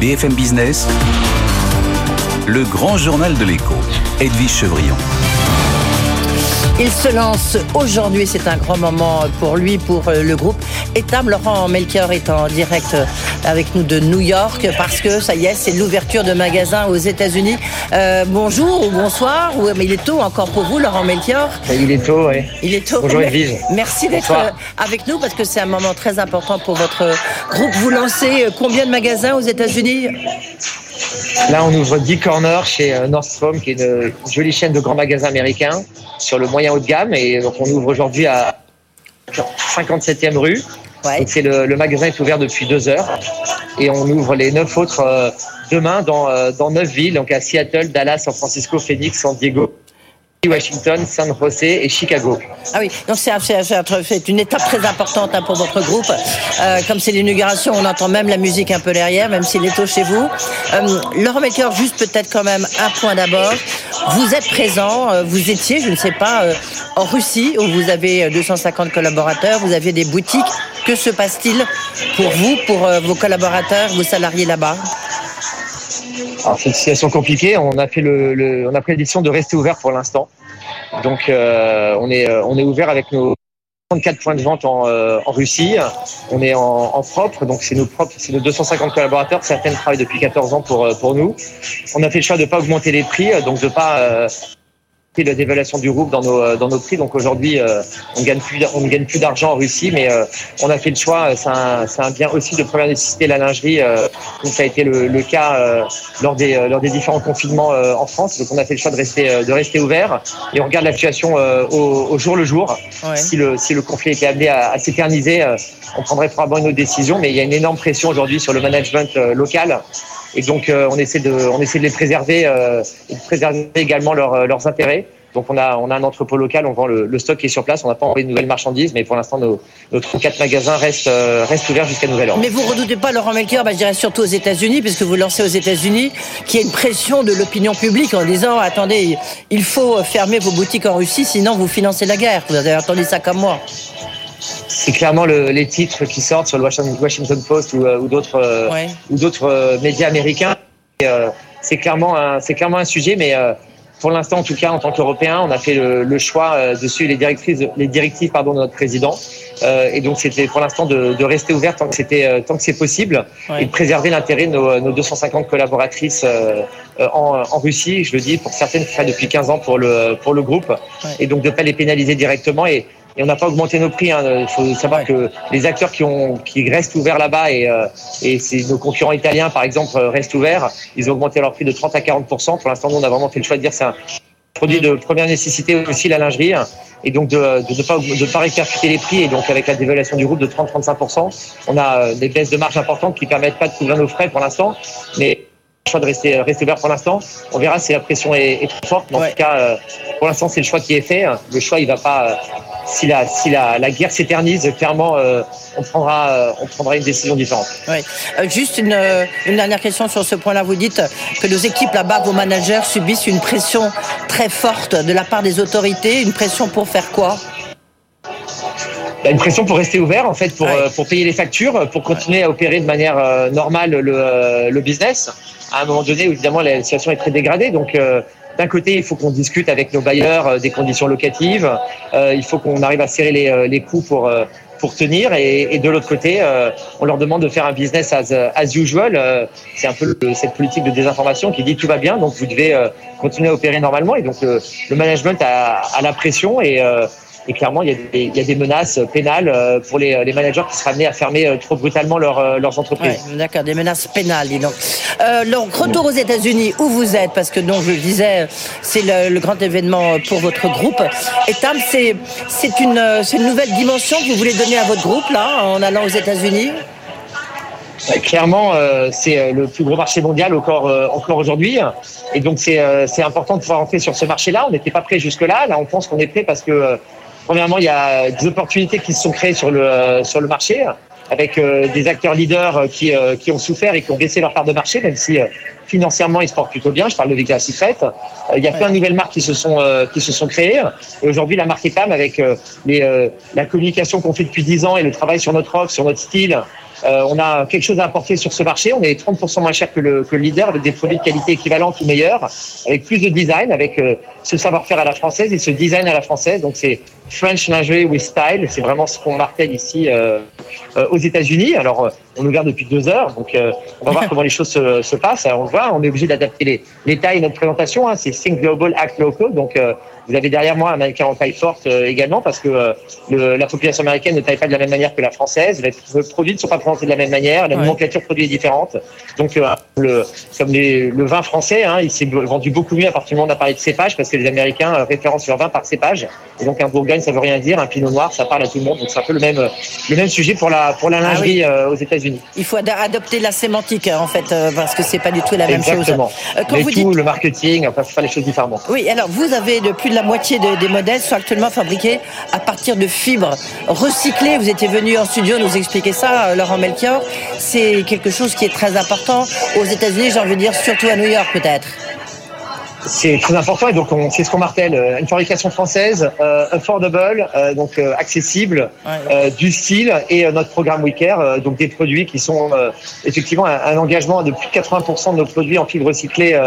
BFM Business, le grand journal de l'écho, Edwige Chevrillon. Il se lance aujourd'hui, c'est un grand moment pour lui, pour euh, le groupe. Etam, Laurent Melchior est en direct avec nous de New York parce que ça y est, c'est l'ouverture de magasins aux États-Unis. Euh, bonjour ou bonsoir, ou, mais il est tôt encore pour vous, Laurent Melchior. Il est tôt, oui. Il est tôt. Bonjour Edwige. Merci d'être avec nous parce que c'est un moment très important pour votre groupe. Vous lancez euh, combien de magasins aux États-Unis? Là, on ouvre 10 corners chez euh, Nordstrom, qui est une jolie chaîne de grands magasins américains sur le moyen haut de gamme. Et donc, on ouvre aujourd'hui à 57e rue. Ouais. C'est le, le magasin est ouvert depuis deux heures. Et on ouvre les neuf autres euh, demain dans, euh, dans neuf villes, donc à Seattle, Dallas, San Francisco, Phoenix, San Diego, Washington, San José et Chicago. Ah oui, donc c'est un- c'est un- c'est un- c'est une étape très importante hein, pour votre groupe. Euh, comme c'est l'inauguration, on entend même la musique un peu derrière, même s'il est tôt chez vous. Euh, Laurent Maker, juste peut-être quand même un point d'abord. Vous êtes présent, euh, vous étiez, je ne sais pas, euh, en Russie, où vous avez euh, 250 collaborateurs, vous avez des boutiques. Que se passe-t-il pour vous, pour euh, vos collaborateurs, vos salariés là-bas? Alors, c'est une situation compliquée. On a fait le, le- a pris la décision de rester ouvert pour l'instant. Donc, euh, on est, euh, on est ouvert avec nos 34 points de vente en, euh, en Russie. On est en, en propre, donc c'est nos propres, c'est nos 250 collaborateurs. Certaines travaillent depuis 14 ans pour, pour nous. On a fait le choix de pas augmenter les prix, donc de pas la dévaluation du rouble dans nos, euh, dans nos prix. Donc aujourd'hui, euh, on gagne plus, on ne gagne plus d'argent en Russie, mais euh, on a fait le choix. euh, C'est un, c'est un bien aussi de première nécessité, la lingerie, euh, comme ça a été le, le cas euh, lors des, lors des différents confinements euh, en France. Donc on a fait le choix de rester, de rester ouvert et on regarde la situation euh, au, au jour le jour. Ouais. Si le, si le conflit était amené à, à s'éterniser, euh, on prendrait probablement une autre décision. Mais il y a une énorme pression aujourd'hui sur le management euh, local. Et donc, euh, on, essaie de, on essaie de les préserver euh, et de préserver également leurs, euh, leurs intérêts. Donc, on a, on a un entrepôt local, on vend le, le stock qui est sur place. On n'a pas envoyé de nouvelles marchandises, mais pour l'instant, nos, nos 34 magasins restent, euh, restent ouverts jusqu'à nouvel ordre. Mais vous redoutez pas, Laurent Melchior, bah, je dirais surtout aux États-Unis, puisque vous lancez aux États-Unis, qu'il y a une pression de l'opinion publique en disant attendez, il faut fermer vos boutiques en Russie, sinon vous financez la guerre. Vous avez entendu ça comme moi. C'est clairement le- les titres qui sortent sur le Washington Post ou, euh, ou d'autres euh, Ouais. ou d'autres euh, médias américains. Euh, c'est clairement un, c'est clairement un sujet, mais euh, pour l'instant, en tout cas, en tant qu'Européens, on a fait le, le choix de suivre les directives, les directives pardon, de notre président. Euh, et donc, c'était pour l'instant de, de rester ouvert tant que c'était, tant que c'est possible, Ouais. et de préserver l'intérêt de nos, nos 250 collaboratrices euh, en, en Russie. Je le dis pour certaines qui travaillent depuis 15 ans pour le pour le groupe, et donc de pas les pénaliser directement et et on n'a pas augmenté nos prix. Il faut savoir Ouais. que les acteurs qui, ont, qui restent ouverts là-bas et, euh, et c'est nos concurrents italiens, par exemple, euh, restent ouverts, ils ont augmenté leur prix de 30 à 40% Pour l'instant, nous, on a vraiment fait le choix de dire que c'est un produit de première nécessité aussi, la lingerie, et donc de de ne pas, de pas répercuter les prix. Et donc, avec la dévaluation du groupe de 30-35% on a euh, des baisses de marge importantes qui permettent pas de couvrir nos frais pour l'instant. Mais le choix de rester, rester ouvert pour l'instant. On verra si la pression est, est trop forte. Mais en Ouais. tout cas, euh, pour l'instant, c'est le choix qui est fait. Le choix, il va pas. Si la, si la, la guerre s'éternise, clairement, euh, on, prendra, euh, on prendra une décision différente. Ouais. Euh, juste une, une dernière question sur ce point-là. Vous dites que nos équipes là-bas, vos managers subissent une pression très forte de la part des autorités. Une pression pour faire quoi? A une pression pour rester ouvert, en fait, pour, Ouais. pour payer les factures, pour continuer à opérer de manière normale le, le business. À un moment donné, évidemment, la situation est très dégradée. Donc, euh, d'un côté, il faut qu'on discute avec nos bailleurs euh, des conditions locatives. Euh, il faut qu'on arrive à serrer les, euh, les coûts pour, pour tenir. Et, de l'autre côté, on leur demande de faire un business as, as usual. C'est un peu cette politique de désinformation qui dit tout va bien, donc vous devez continuer à opérer normalement. Et donc, le, le management a, a la pression et et clairement, il y a des, il y a des menaces pénales euh, pour les, les managers qui seraient amenés à fermer euh, trop brutalement leur, euh, leurs entreprises. Ouais, D'accord, des menaces pénales, dis donc. Euh, donc, retour aux États-Unis, où vous êtes, parce que donc je le disais, c'est le, le grand événement pour votre groupe. Et Tam, c'est une, nouvelle dimension que vous voulez donner à votre groupe, là, en allant aux États-Unis? Clairement, euh, c'est le plus gros marché mondial encore, euh, encore aujourd'hui. Et donc, c'est euh, important de pouvoir entrer sur ce marché-là. On n'était pas prêt jusque-là. Là, on pense qu'on est prêt parce que, premièrement, il y a des opportunités qui se sont créées sur le, euh, sur le marché avec euh, des acteurs leaders euh, qui, qui ont souffert et qui ont baissé leur part de marché, même si financièrement ils se portent plutôt bien. Je parle de Victoria's Secret. Il y a plein de nouvelles marques qui se sont qui se sont créées. Et aujourd'hui, la marque Etam, avec les, la communication qu'on fait depuis 10 ans et le travail sur notre offre, sur notre style, on a quelque chose à apporter sur ce marché. On est 30% moins cher que le, que le leader avec des produits de qualité équivalente ou meilleure, avec plus de design, avec ce savoir-faire à la française et ce design à la française. Donc c'est French lingerie with style. C'est vraiment ce qu'on martèle ici aux États-Unis. Alors on est ouvert depuis deux heures, donc on va voir comment les choses se, se passent. on le voit, on est obligé d'adapter les, les tailles et notre présentation. Hein. C'est Think Global, Act Local. Donc vous avez derrière moi un mannequin en taille forte également parce que la population américaine ne taille pas de la même manière que la française. Les produits ne sont pas présentés de la même manière. La nomenclature produit est différente. Donc, le, comme le vin français, hein, il s'est vendu beaucoup mieux à partir du moment où on a parlé de cépage parce que les Américains référencent leur vin par cépage. Et donc, un Bourgogne, ça veut rien dire. Un Pinot Noir, ça parle à tout le monde. Donc, c'est un peu le même, le même sujet pour la, pour la lingerie aux États-Unis. Il faut adopter la sémantique, en fait, parce que c'est pas du tout la même chose. Exactement. Quand vous tout, le marketing, enfin, faut faire les choses différemment. Oui, alors, vous avez de plus de la moitié des modèles sont actuellement fabriqués à partir de fibres recyclées. Vous étiez venu en studio nous expliquer ça, euh, Laurent Melchior. C'est quelque chose qui est très important aux États-Unis, j'ai envie de dire, surtout à New York peut-être c'est très important et donc c'est ce qu'on martèle. Euh, une fabrication française euh, affordable donc accessible du style et notre programme WeCare donc des produits qui sont effectivement un, un, engagement de plus de 80% de nos produits en fibres recyclées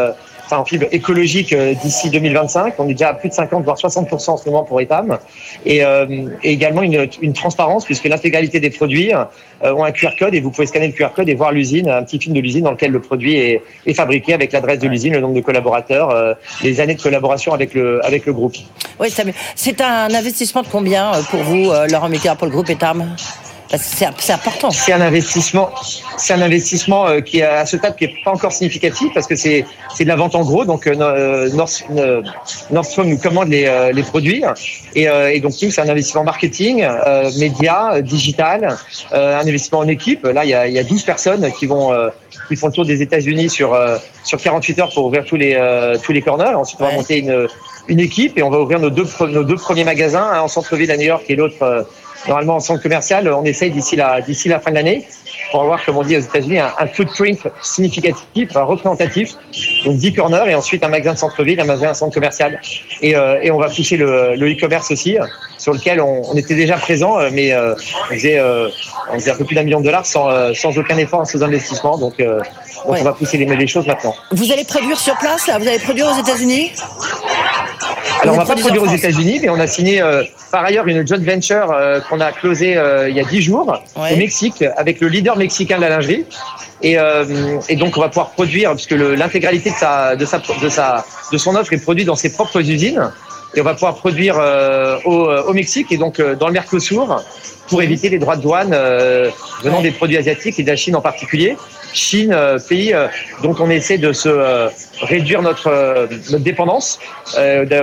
en fibre écologique euh, d'ici 2025. On est déjà à plus de 50 voire 60% en ce moment pour EPAM et, euh, et également une, une, transparence puisque l'intégralité des produits euh, ont un QR code et vous pouvez scanner le QR code et voir l'usine, un petit film de l'usine dans lequel le produit est, est fabriqué avec l'adresse de l'usine, le nombre de collaborateurs, les années de collaboration avec le avec le groupe. Oui, c'est un investissement de combien pour vous, Laurent Micker, pour le groupe ETAM? C'est important. C'est un investissement, c'est un investissement euh, qui est à ce stade qui est pas encore significatif parce que c'est c'est de la vente en gros. Donc euh, euh, Nordstrom nous commande les, les produits et, et donc c'est un investissement marketing, média, digital, un investissement en équipe. Là il y a, il y a 12 personnes qui vont qui font le tour des États-Unis sur sur 48 heures pour ouvrir tous les tous les corners. Ensuite on va monter une une équipe et on va ouvrir nos deux nos deux premiers magasins, un en centre-ville à New York et l'autre normalement en centre commercial, on essaye d'ici la, d'ici la fin de l'année pour avoir, comme on dit aux États-Unis, un, footprint significatif, représentatif, donc 10 corners et ensuite un magasin de centre-ville, un magasin de centre commercial. Et, euh, et on va pousser le, le e-commerce aussi, sur lequel on, on, était déjà présent, euh, mais euh, on, faisait, euh, on faisait un peu plus d'un million de dollars sans, euh, sans aucun effort, sans investissement. Donc, donc on va pousser les, les choses maintenant. Vous allez produire sur place, là? Vous allez produire aux États-Unis? Alors, on va pas produire aux États-Unis, mais on a signé euh, par ailleurs une joint venture euh, qu'on a closée euh, il y a dix jours au Mexique avec le leader mexicain de la lingerie. Et, et donc, on va pouvoir produire, puisque l'intégralité de sa, de, sa, de, sa, de son offre est produite dans ses propres usines. Et on va pouvoir produire au, au, Mexique et donc dans le Mercosur pour éviter les droits de douane venant des produits asiatiques et de la Chine en particulier. Chine, euh, pays euh, dont on essaie de se euh, réduire notre, notre dépendance.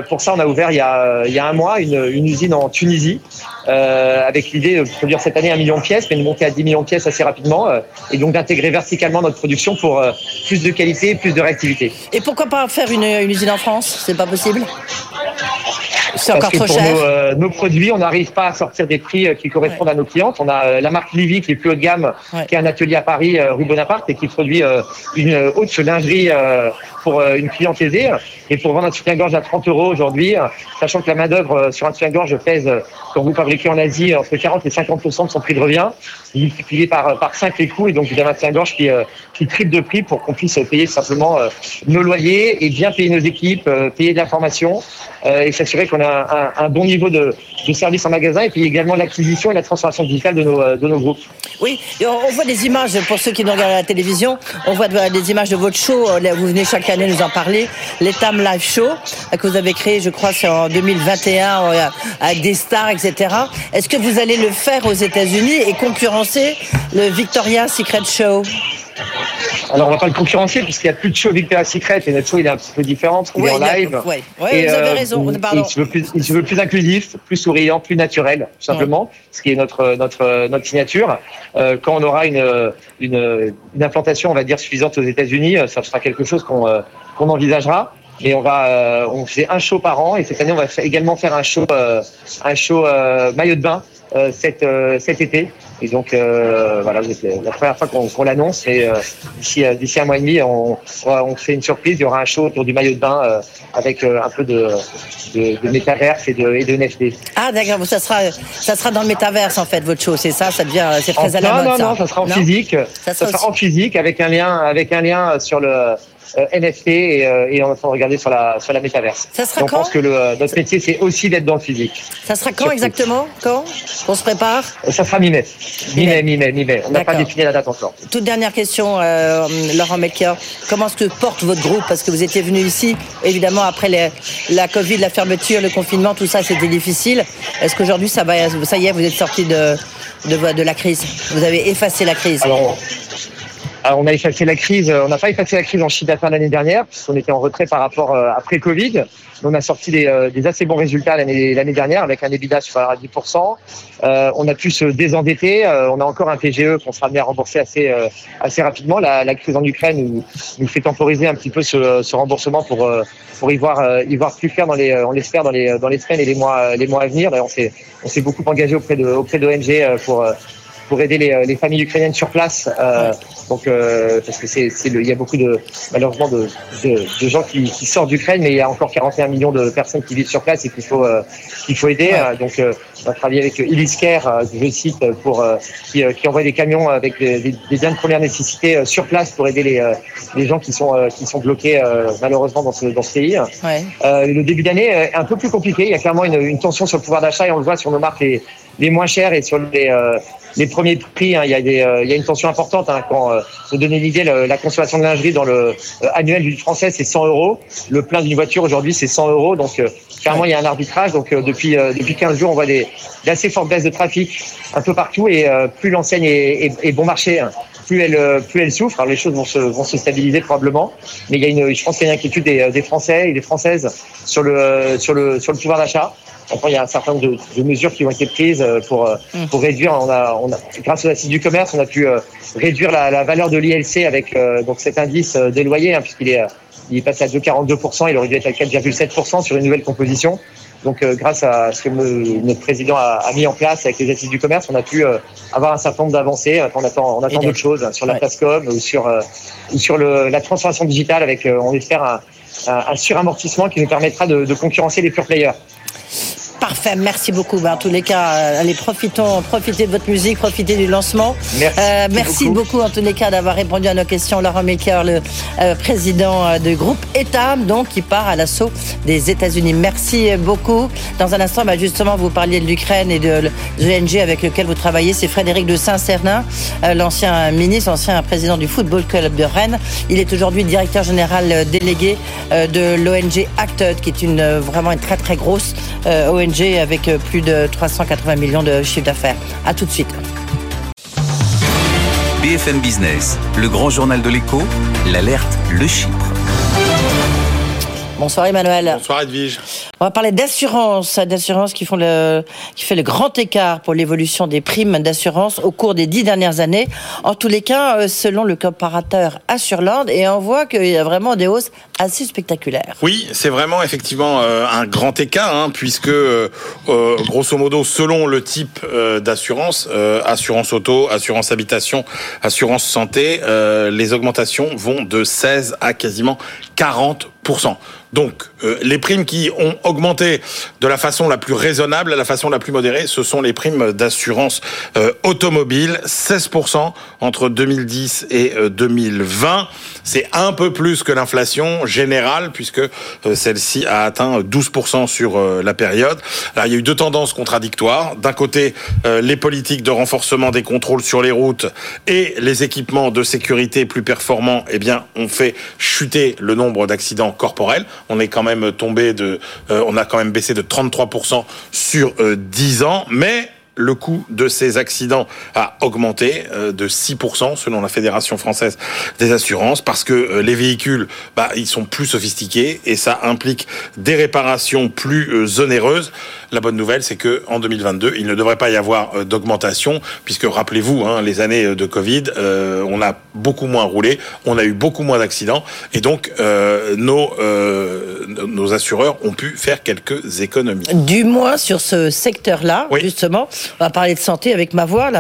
pour ça, on a ouvert il y a, il y a un mois une, une usine en Tunisie avec l'idée de produire cette année un million de pièces, mais de monter à 10 millions de pièces assez rapidement et donc d'intégrer verticalement notre production pour plus de qualité, plus de réactivité. Et pourquoi pas faire une, une usine en France? C'est pas possible? C'est encore trop cher. Nos, euh, nos, produits, on n'arrive pas à sortir des prix euh, qui correspondent à nos clientes. On a euh, la marque Livy qui est plus haut de gamme, qui est un atelier à Paris, rue Bonaparte, et qui produit une haute lingerie pour une cliente aisée. Et pour vendre un soutien-gorge à 30 euros aujourd'hui, sachant que la main-d'œuvre sur un soutien-gorge pèse, quand vous fabriquez en Asie, entre 40 et 50% de son prix de revient, multiplié par, par 5 les coûts, et donc vous avez un soutien-gorge qui, qui triple de prix pour qu'on puisse payer simplement nos loyers et bien payer nos équipes, payer de la formation et s'assurer qu'on a un, un, bon niveau de, de, service en magasin et puis également l'acquisition et la transformation digitale de nos, de nos groupes. Oui, on voit des images, pour ceux qui nous regardent à la télévision, on voit des images de votre show, vous venez chaque année nous en parler, l'Etam Live Show, que vous avez créé, je crois, c'est en 2021, euh, avec des stars, etc. Est-ce que vous allez le faire aux États-Unis et concurrencer le Victoria's Secret Show? Alors, on va pas le concurrencer puisqu'il n'y a plus de show Victoria's Secret et notre show il est un petit peu différent parce qu'il est en live. Oui, ouais, vous avez euh, raison. Il se, veut plus, il se veut plus inclusif, plus souriant, plus naturel, tout simplement, ce qui est notre notre notre signature. Euh, quand on aura une, une, une implantation, on va dire suffisante aux États-Unis, euh, ça sera quelque chose qu'on euh, qu'on envisagera. Et on va, on fait un show par an et cette année on va également faire un show, un show maillot de bain cet, cet été. Et donc voilà, c'est la première fois qu'on l'annonce. Et d'ici d'ici un mois et demi, on, on fait une surprise. Il y aura un show autour du maillot de bain avec un peu de, de, de métaverse et de, et de NFT. Ah d'accord, ça sera ça sera dans le métaverse en fait votre show, c'est ça, ça devient c'est très à la mode. Non non non, ça sera en physique. Ça sera, en physique avec un lien avec un lien sur le euh, NFT et, euh, et on va regarder sur la sur la métaverse. Ça sera on quand pense que le, euh, notre métier c'est aussi d'être dans le physique. Ça sera quand exactement? Quand? On se prépare? Ça sera mi-mai. Mi-mai, mi-mai, mi-mai. On n'a pas défini la date encore. Toute dernière question, euh, Laurent Melchior. Comment est-ce que porte votre groupe? Parce que vous étiez venu ici, évidemment, après les, la Covid, la fermeture, le confinement, tout ça, c'était difficile. Est-ce qu'aujourd'hui, ça va, ça y est, vous êtes sorti de, de, de la crise? Vous avez effacé la crise? Alors, on a effacé la crise, on n'a pas effacé la crise en chiffre d'affaires l'année dernière, puisqu'on était en retrait par rapport euh, après Covid. On a sorti des, euh, assez bons résultats l'année dernière avec un EBITDA supérieur à 10%. Euh, on a pu se désendetter. Euh, on a encore un PGE qu'on sera amené à rembourser assez assez rapidement. La, crise en Ukraine nous, nous, fait temporiser un petit peu ce, remboursement pour pour y voir y voir plus clair dans les on l'espère dans les dans les semaines et les mois les mois à venir. on s'est on s'est beaucoup engagé auprès de auprès d'ONG pour pour aider les, les, familles ukrainiennes sur place. Euh, donc, euh, parce que c'est, il y a beaucoup de malheureusement de, de, de gens qui, qui sortent d'Ukraine, mais il y a encore 41 millions de personnes qui vivent sur place et qu'il faut euh, qu'il faut aider. Ouais. Donc, on a travaillé avec Illisker, je cite, pour qui, qui envoie des camions avec des, des, biens de première nécessité sur place pour aider les, les gens qui sont qui sont bloqués malheureusement dans ce dans ce pays. Ouais. le début d'année est un peu plus compliqué. Il y a clairement une, une tension sur le pouvoir d'achat et on le voit sur nos marques les, les moins chères et sur les les premiers prix, hein, il, y a des, euh, il y a une tension importante. Hein, quand, euh, pour donner l'idée, la consommation de lingerie dans le euh, annuel du français, c'est 100 euros. Le plein d'une voiture aujourd'hui, c'est 100 euros. Donc, euh, clairement, il y a un arbitrage. Donc, euh, depuis depuis 15 jours, on voit des d'assez fortes baisses de trafic un peu partout. Et plus l'enseigne est, est, est, bon marché, hein, plus elle plus elle souffre. Alors, les choses vont se vont se stabiliser probablement. Mais il y a une, je pense qu'il y a une inquiétude des, des Français et des Françaises sur le sur le sur le pouvoir d'achat. Enfin, il y a un certain nombre de, de, mesures qui ont été prises pour, mmh. pour réduire. On a, on a, grâce aux assises du commerce, on a pu euh, réduire la, la, valeur de l'ILC avec euh, donc cet indice euh, des loyers, hein, puisqu'il est, il est passé à 2,42%. Il aurait dû être à 4,7% sur une nouvelle composition. Donc, grâce à ce que me, notre président a, a, mis en place avec les assises du commerce, on a pu avoir un certain nombre d'avancées. On attend, on attend d'autres choses hein, sur la ouais. Ou sur, ou sur le, la transformation digitale avec, on espère, un, un, un suramortissement qui nous permettra de, de concurrencer les pure players. Parfait, merci beaucoup. Ben, en tous les cas, euh, allez, profitons, profitez de votre musique, profitez du lancement. Merci, euh, merci beaucoup. beaucoup. en tous les cas d'avoir répondu à nos questions. Laurent Maker, le euh, président du groupe Etam, donc qui part à l'assaut des États-Unis. Merci beaucoup. Dans un instant, ben, justement, vous parliez de l'Ukraine et de l'ONG avec lequel vous travaillez. C'est Frédéric de Saint-Cernin, euh, l'ancien ministre, ancien président du Football Club de Rennes. Il est aujourd'hui directeur général délégué de l'ONG Acted, qui est une vraiment une très très grosse ONG avec plus de 380 millions de chiffre d'affaires. À tout de suite. BFM Business, le grand journal de l'écho, l'alerte, le Chypre. Bonsoir Emmanuel. Bonsoir Edwige. On va parler d'assurance, d'assurance qui font le, qui fait le grand écart pour l'évolution des primes d'assurance au cours des dix dernières années. En tous les cas, selon le comparateur Assurland, et on voit qu'il y a vraiment des hausses assez spectaculaires. Oui, c'est vraiment effectivement euh, un grand écart, hein, puisque euh, euh, grosso modo, selon le type d'assurance, assurance auto, assurance habitation, assurance santé, les augmentations vont de 16 à quasiment 40% donc, les primes qui ont augmenté de la façon la plus raisonnable, la façon la plus modérée, ce sont les primes d'assurance automobile, 16% entre 2010 et euh, 2020. C'est un peu plus que l'inflation générale, puisque euh, celle-ci a atteint 12% sur euh, la période. Alors, il y a eu deux tendances contradictoires. D'un côté, les politiques de renforcement des contrôles sur les routes et les équipements de sécurité plus performants, eh bien, ont fait chuter le nombre d'accidents corporels. On est quand même tombé de, euh, on a quand même baissé de 33% sur euh, 10 ans, mais le coût de ces accidents a augmenté euh, de 6% selon la Fédération française des assurances parce que euh, les véhicules, bah, ils sont plus sophistiqués et ça implique des réparations plus euh, onéreuses. La bonne nouvelle, c'est que en 2022, il ne devrait pas y avoir d'augmentation puisque rappelez-vous, hein, les années de Covid, euh, on a beaucoup moins roulé, on a eu beaucoup moins d'accidents et donc euh, nos nos assureurs ont pu faire quelques économies. Du moins sur ce secteur-là, oui. justement on va parler de santé avec ma voix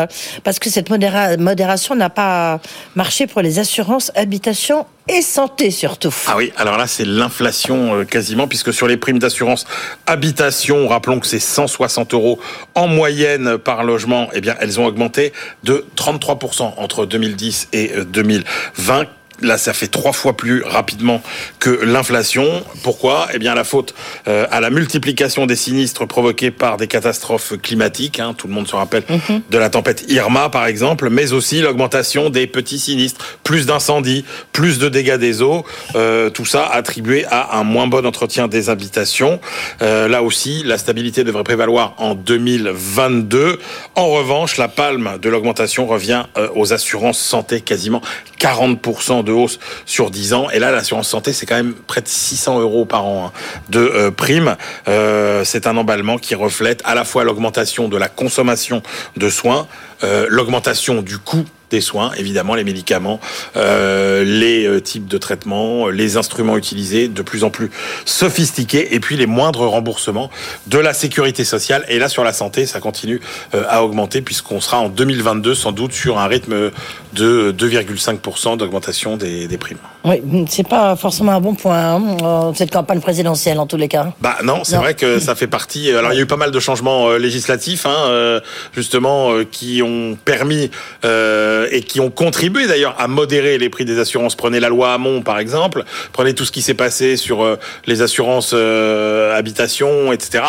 parce que cette modération n'a pas marché pour les assurances habitation et santé surtout. Ah oui, alors là c'est l'inflation euh, quasiment, puisque sur les primes d'assurance habitation, rappelons que c'est 160 euros en moyenne par logement, eh elles ont augmenté de 33% entre 2010 et 2020 euh, Là, ça fait trois fois plus rapidement que l'inflation. Pourquoi? Eh bien, la faute euh, à la multiplication des sinistres provoqués par des catastrophes climatiques. Hein. tout le monde se rappelle mhm. de la tempête Irma, par exemple, mais aussi l'augmentation des petits sinistres, plus d'incendies, plus de dégâts des eaux. Euh, tout ça attribué à un moins bon entretien des habitations. Euh, là aussi, la stabilité devrait prévaloir en 2022. En revanche, la palme de l'augmentation revient aux assurances santé, quasiment 40% de hausse sur 10 ans. Et là, l'assurance santé, c'est quand même près de 600 euros par an hein, de euh, primes. Euh, c'est un emballement qui reflète à la fois l'augmentation de la consommation de soins, euh, l'augmentation du coût des soins, évidemment les médicaments, euh, les euh, types de traitements, les instruments utilisés de plus en plus sophistiqués, et puis les moindres remboursements de la sécurité sociale. Et là, sur la santé, ça continue à augmenter puisqu'on sera en 2022 sans doute sur un rythme de 2,5% d'augmentation des, des, primes. Oui, c'est pas forcément un bon point hein, cette campagne présidentielle en tous les cas. Bah non, c'est vrai que ça fait partie. Alors il y a eu pas mal de changements législatifs, hein, justement, qui ont permis euh, et qui ont contribué d'ailleurs à modérer les prix des assurances. Prenez la loi Hamon par exemple, prenez tout ce qui s'est passé sur euh, les assurances euh, habitation, etc.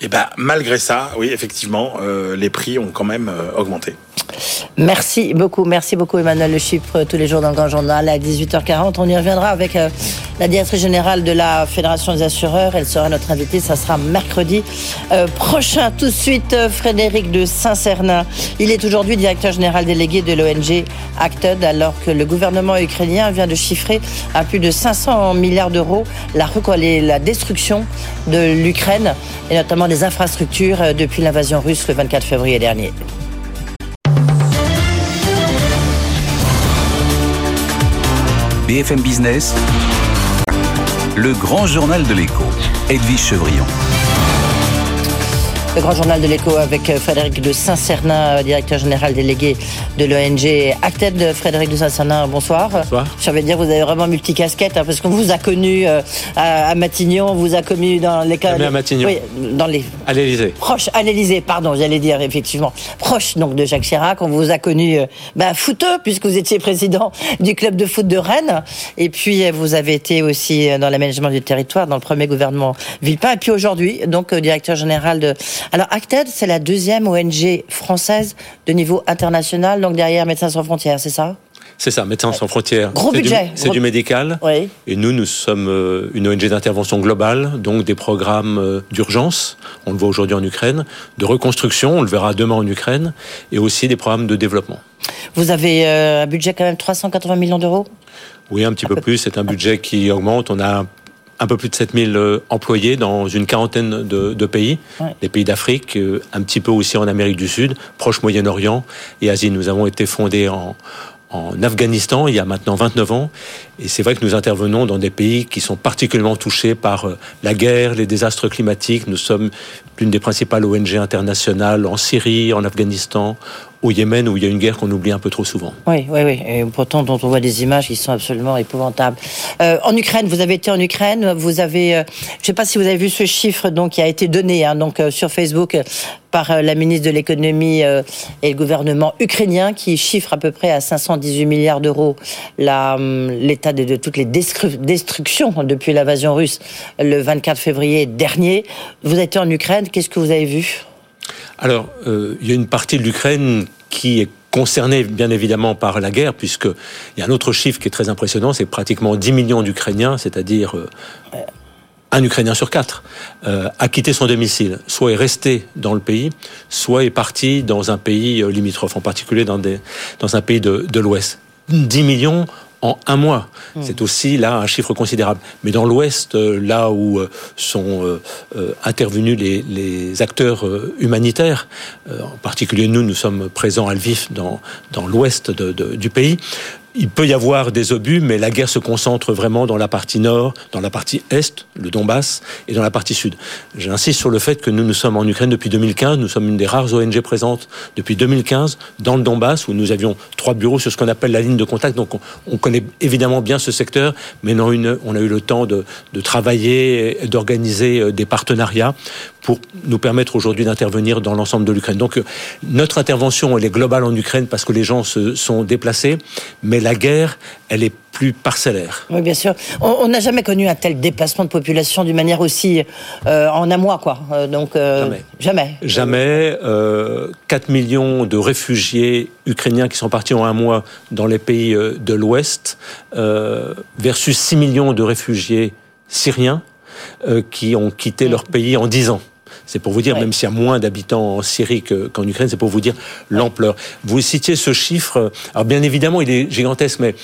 Et ben malgré ça, oui effectivement, les prix ont quand même augmenté. Merci beaucoup, merci beaucoup Emmanuel Le Chypre, tous les jours dans le Grand Journal à 18h40. On y reviendra avec euh, la directrice générale de la Fédération des assureurs. Elle sera notre invitée, ça sera mercredi euh, prochain. Tout de suite, euh, Frédéric de Saint-Cernin. Il est aujourd'hui directeur général délégué de l'ONG Acted, alors que le gouvernement ukrainien vient de chiffrer à plus de 500 milliards d'euros la, la destruction de l'Ukraine et notamment des infrastructures depuis l'invasion russe le 24 février dernier. BFM Business, le grand journal de l'écho, Edwige Chevrillon. Le grand journal de l'écho avec euh, Frédéric de Saint-Cernin, euh, directeur général délégué de l'ONG Acted. Frédéric de Saint-Cernin, bonsoir. Bonsoir. J'avais dire, vous avez vraiment multicasquette, hein, parce qu'on vous a connu euh, à, Matignon, on vous a connu dans les cas. à Matignon. Oui, dans les. À l'Élysée. Proche, à l'Élysée, pardon, j'allais dire, effectivement. Proche, donc, de Jacques Chirac. On vous a connu, bah, footeux, puisque vous étiez président du club de foot de Rennes. Et puis, vous avez été aussi dans l'aménagement du territoire, dans le premier gouvernement Villepin. Et puis aujourd'hui, donc, directeur général de alors Acted, c'est la deuxième ONG française de niveau international, donc derrière Médecins sans frontières, c'est ça? C'est ça, Médecins sans frontières. Gros budget. C'est du médical. Oui. Et nous, nous sommes euh, une ONG d'intervention globale, donc des programmes euh, d'urgence, on le voit aujourd'hui en Ukraine, de reconstruction, on le verra demain en Ukraine, et aussi des programmes de développement. Vous avez euh, un budget quand même 380 millions d'euros? Oui, un petit peu plus. C'est un budget qui augmente. On a un peu plus de 7000 euh, employés dans une quarantaine de, pays, les pays d'Afrique, euh, un petit peu aussi en Amérique du Sud, proche Moyen-Orient et Asie. Nous avons été fondés en, en Afghanistan il y a maintenant 29 ans. Et c'est vrai que nous intervenons dans des pays qui sont particulièrement touchés par euh, la guerre, les désastres climatiques. Nous sommes l'une des principales ONG internationales en Syrie, en Afghanistan, au Yémen où il y a une guerre qu'on oublie un peu trop souvent. Oui, oui, oui. Et pourtant, dont on voit des images qui sont absolument épouvantables. Euh, en Ukraine, vous avez été en Ukraine. Vous avez, euh, je ne sais pas si vous avez vu ce chiffre donc qui a été donné hein, donc euh, sur Facebook par la ministre de l'économie et le gouvernement ukrainien qui chiffre à peu près à 518 milliards d'euros hum, l'état de, de, toutes les destructions depuis l'invasion russe le 24 février dernier. Vous été en Ukraine. Qu'est-ce que vous avez vu? Alors, euh, il y a une partie de l'Ukraine qui est concernée bien évidemment par la guerre, puisqu'il y a un autre chiffre qui est très impressionnant, c'est pratiquement 10 millions d'Ukrainiens, c'est-à-dire euh, un Ukrainien sur quatre, euh, a quitté son domicile, soit est resté dans le pays, soit est parti dans un pays limitrophe, en particulier dans, des, dans un pays de, de l'Ouest. 10 millions en un mois. C'est aussi là un chiffre considérable. Mais dans l'Ouest, euh, là où euh, sont euh, intervenus les, acteurs humanitaires, en particulier nous, nous sommes présents à Lviv dans, dans l'Ouest du pays, il peut y avoir des obus, mais la guerre se concentre vraiment dans la partie nord, dans la partie est, le Donbass, et dans la partie sud. J'insiste sur le fait que nous, nous sommes en Ukraine depuis 2015. Nous sommes une des rares ONG présentes depuis 2015 dans le Donbass, où nous avions trois bureaux sur ce qu'on appelle la ligne de contact. Donc, on, connaît évidemment bien ce secteur, mais non une, on a eu le temps de, de travailler d'organiser euh, des partenariats pour nous permettre aujourd'hui d'intervenir dans l'ensemble de l'Ukraine. Donc euh, notre intervention, elle est globale en Ukraine parce que les gens se sont déplacés, mais la guerre, elle est plus parcellaire. Oui, bien sûr. On n'a jamais connu un tel déplacement de population d'une manière aussi euh, en un mois, quoi. Euh, donc jamais. Jamais. Jamais. 4 millions de réfugiés ukrainiens qui sont partis en un mois dans les pays de l'Ouest, versus 6 millions de réfugiés syriens qui ont quitté leur pays en 10 ans. C'est pour vous dire, même s'il y a moins d'habitants en Syrie qu'en Ukraine, c'est pour vous dire l'ampleur. Vous citiez ce chiffre. Alors bien évidemment, il est gigantesque, mais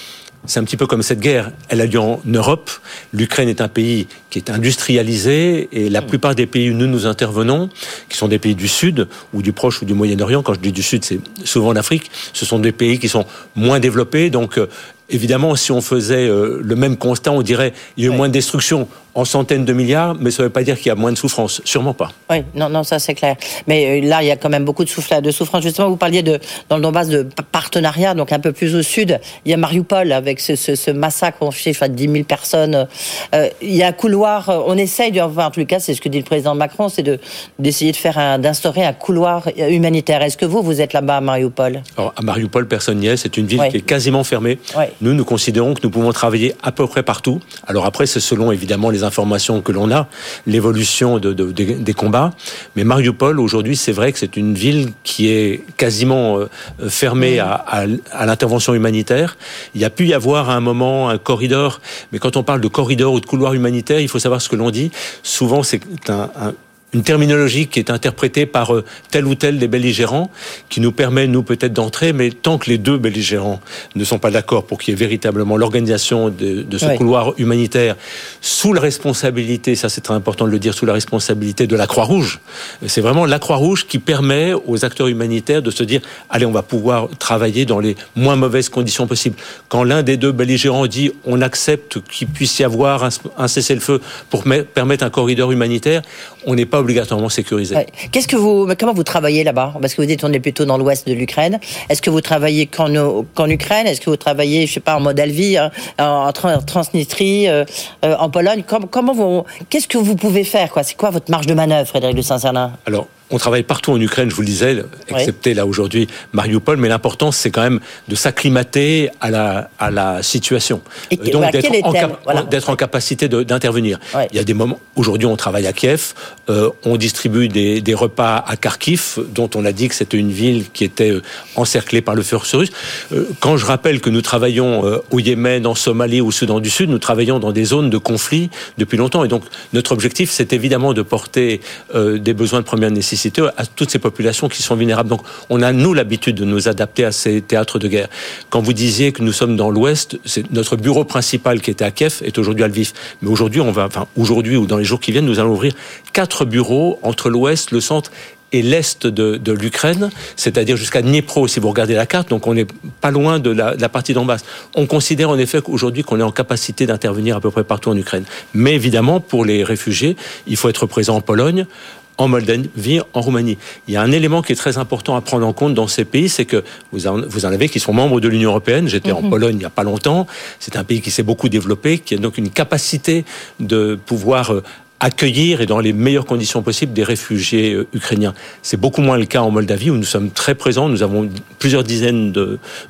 c'est un petit peu comme cette guerre. Elle a lieu en Europe. L'Ukraine est un pays qui est industrialisé et la mm. plupart des pays où nous nous intervenons, qui sont des pays du Sud ou du Proche ou du Moyen-Orient, quand je dis du Sud, c'est souvent l'Afrique, ce sont des pays qui sont moins développés. Donc euh, Évidemment, si on faisait euh, le même constat, on dirait il y a eu moins de destruction en centaines de milliards, mais ça ne veut pas dire qu'il y a moins de souffrance. Sûrement pas. Oui, non, non, ça c'est clair. Mais euh, là, il y a quand même beaucoup de, souffle, de souffrance. Justement, vous parliez de, dans le Donbass de partenariat, donc un peu plus au sud. Il y a Mariupol avec ce, ce, massacre, on chiffre à 10 000 personnes. Euh, il y a un couloir, on essaye, de, enfin, en tout cas, c'est ce que dit le président Macron, c'est de, d'essayer de faire d'instaurer un couloir humanitaire. Est-ce que vous, vous êtes là-bas à Mariupol? Alors, à Mariupol, personne n'y est. C'est une ville qui est quasiment fermée. Nous, nous considérons que nous pouvons travailler à peu près partout. Alors après, c'est selon évidemment les informations que l'on a, l'évolution de, des, combats. Mais Mariupol, aujourd'hui, c'est vrai que c'est une ville qui est quasiment euh, fermée à, à, l'intervention humanitaire. Il y a pu y avoir à un moment un corridor, mais quand on parle de corridor ou de couloir humanitaire, il faut savoir ce que l'on dit. Souvent, c'est un, un une terminologie qui est interprétée par euh, tel ou tel des belligérants, qui nous permet, nous, peut-être d'entrer, mais tant que les deux belligérants ne sont pas d'accord pour qu'il y ait véritablement l'organisation de, de, ce couloir humanitaire sous la responsabilité, ça c'est très important de le dire, sous la responsabilité de la Croix-Rouge. C'est vraiment la Croix-Rouge qui permet aux acteurs humanitaires de se dire, allez, on va pouvoir travailler dans les moins mauvaises conditions possibles. Quand l'un des deux belligérants dit, on accepte qu'il puisse y avoir un, un cessez-le-feu pour permettre un corridor humanitaire, on n'est pas obligatoirement sécurisé. Qu'est-ce que vous, comment vous travaillez là-bas? Parce que vous dites on est plutôt dans l'ouest de l'Ukraine. Est-ce que vous travaillez qu'en Ukraine? Est-ce que vous travaillez, je sais pas, en Moldavie, hein, en, Transnistrie, euh, euh, en Pologne? Comment, vous, qu'est-ce que vous pouvez faire C'est quoi votre marge de manœuvre, Frédéric de Saint-Cernin Alors, on travaille partout en Ukraine, je vous le disais, excepté là aujourd'hui Mariupol, mais l'important c'est quand même de s'acclimater à la, à la situation. Et Donc d'être en, capacité d'intervenir. Il y a des moments, aujourd'hui on travaille à Kiev, euh, on distribue des, des, repas à Kharkiv, dont on a dit que c'était une ville qui était euh, encerclée par le feu russe. Euh, quand je rappelle que nous travaillons euh, au Yémen, en Somalie, au Soudan du Sud, nous travaillons dans des zones de conflit depuis longtemps. Et donc notre objectif c'est évidemment de porter des besoins de première nécessité à toutes ces populations qui sont vulnérables. Donc on a, nous, l'habitude de nous adapter à ces théâtres de guerre. Quand vous disiez que nous sommes dans l'Ouest, c'est notre bureau principal qui était à Kiev est aujourd'hui à Lviv. Mais aujourd'hui, on va, enfin, aujourd'hui ou dans les jours qui viennent, nous allons ouvrir quatre bureaux entre l'Ouest, le centre et l'est de, l'Ukraine, c'est-à-dire jusqu'à Dnipro, si vous regardez la carte, donc on n'est pas loin de la, partie d'en. On considère en effet qu'aujourd'hui qu'on est en capacité d'intervenir à peu près partout en Ukraine. Mais évidemment, pour les réfugiés, il faut être présent en Pologne, en Moldavie, en Roumanie. Il y a un élément qui est très important à prendre en compte dans ces pays, c'est que vous en, vous en avez qui sont membres de l'Union européenne. J'étais en mhm. Pologne il n'y a pas longtemps. C'est un pays qui s'est beaucoup développé, qui a donc une capacité de pouvoir euh, accueillir et dans les meilleures conditions possibles des réfugiés euh, ukrainiens. C'est beaucoup moins le cas en Moldavie où nous sommes très présents. Nous avons plusieurs dizaines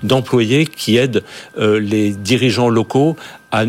d'employés qui aident euh, les dirigeants locaux à,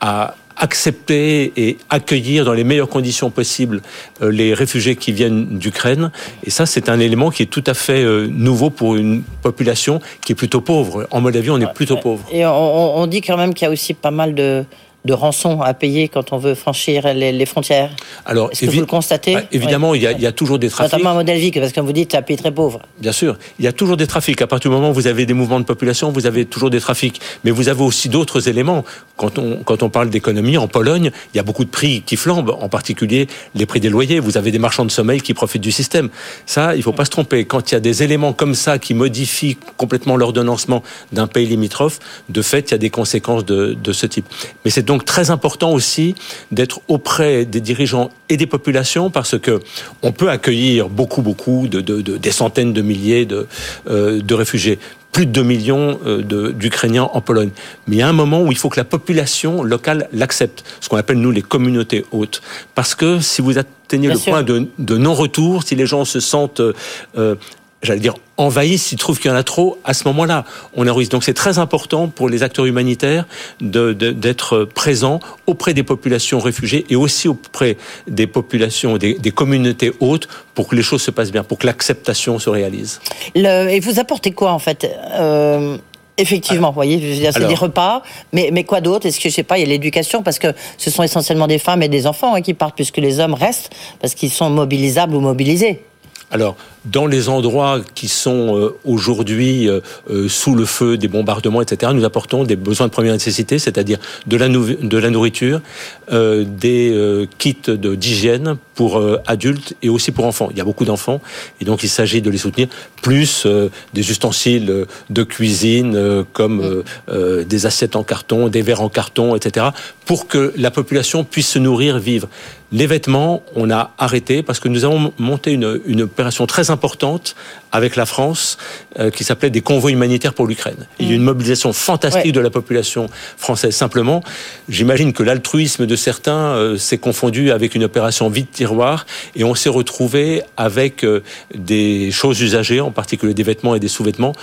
à accepter et accueillir dans les meilleures conditions possibles euh, les réfugiés qui viennent d'Ukraine. Et ça, c'est un élément qui est tout à fait euh, nouveau pour une population qui est plutôt pauvre. En Moldavie, on est plutôt pauvre. Et on, dit quand même qu'il y a aussi pas mal de de rançon à payer quand on veut franchir les, frontières Alors, est-ce que vous le constatez bah, Évidemment, il, y a, il, y a, toujours des trafics. Notamment un modèle vie, parce que comme vous dites, c'est un pays très pauvre. Bien sûr, il y a toujours des trafics. À partir du moment où vous avez des mouvements de population, vous avez toujours des trafics. Mais vous avez aussi d'autres éléments. Quand on, quand on parle d'économie, en Pologne, il y a beaucoup de prix qui flambent, en particulier les prix des loyers. Vous avez des marchands de sommeil qui profitent du système. Ça, il ne faut pas se tromper. Quand il y a des éléments comme ça qui modifient complètement l'ordonnancement d'un pays limitrophe, de fait, il y a des conséquences de, de ce type. Mais c'est donc très important aussi d'être auprès des dirigeants et des populations parce que on peut accueillir beaucoup, beaucoup de, de, de des centaines de milliers de, euh, de réfugiés plus de 2 millions euh, d'Ukrainiens en Pologne. Mais il y a un moment où il faut que la population locale l'accepte, ce qu'on appelle nous les communautés hautes. Parce que si vous atteignez Bien le sûr. point de, de non-retour, si les gens se sentent euh, j'allais dire, envahissent s'ils trouvent qu'il y en a trop, à ce moment-là, on a risque. Donc c'est très important pour les acteurs humanitaires d'être de, présents auprès des populations réfugiées et aussi auprès des populations, des, des, communautés hautes pour que les choses se passent bien, pour que l'acceptation se réalise. Le, et vous apportez quoi en fait? Euh... Effectivement, vous voyez, c'est des repas, mais, mais quoi d'autre? Est-ce que, je sais pas, il y a l'éducation, parce que ce sont essentiellement des femmes et des enfants hein, qui partent, puisque les hommes restent, parce qu'ils sont mobilisables ou mobilisés. Alors, dans les endroits qui sont euh, aujourd'hui euh, euh, sous le feu des bombardements, etc., nous apportons des besoins de première nécessité, c'est-à-dire de la, nourriture, des kits d'hygiène pour adultes et aussi pour enfants. Il y a beaucoup d'enfants et donc il s'agit de les soutenir, plus des ustensiles de cuisine comme des assiettes en carton, des verres en carton, etc., pour que la population puisse se nourrir, vivre. Les vêtements, on a arrêté parce que nous avons monté une, une opération très importante avec la France euh, qui s'appelait des convois humanitaires pour l'Ukraine. Il y a eu une mobilisation fantastique ouais. de la population française. Simplement, j'imagine que l'altruisme de certains euh, s'est confondu avec une opération vide tiroir et on s'est retrouvé avec euh, des choses usagées, en particulier des vêtements et des sous-vêtements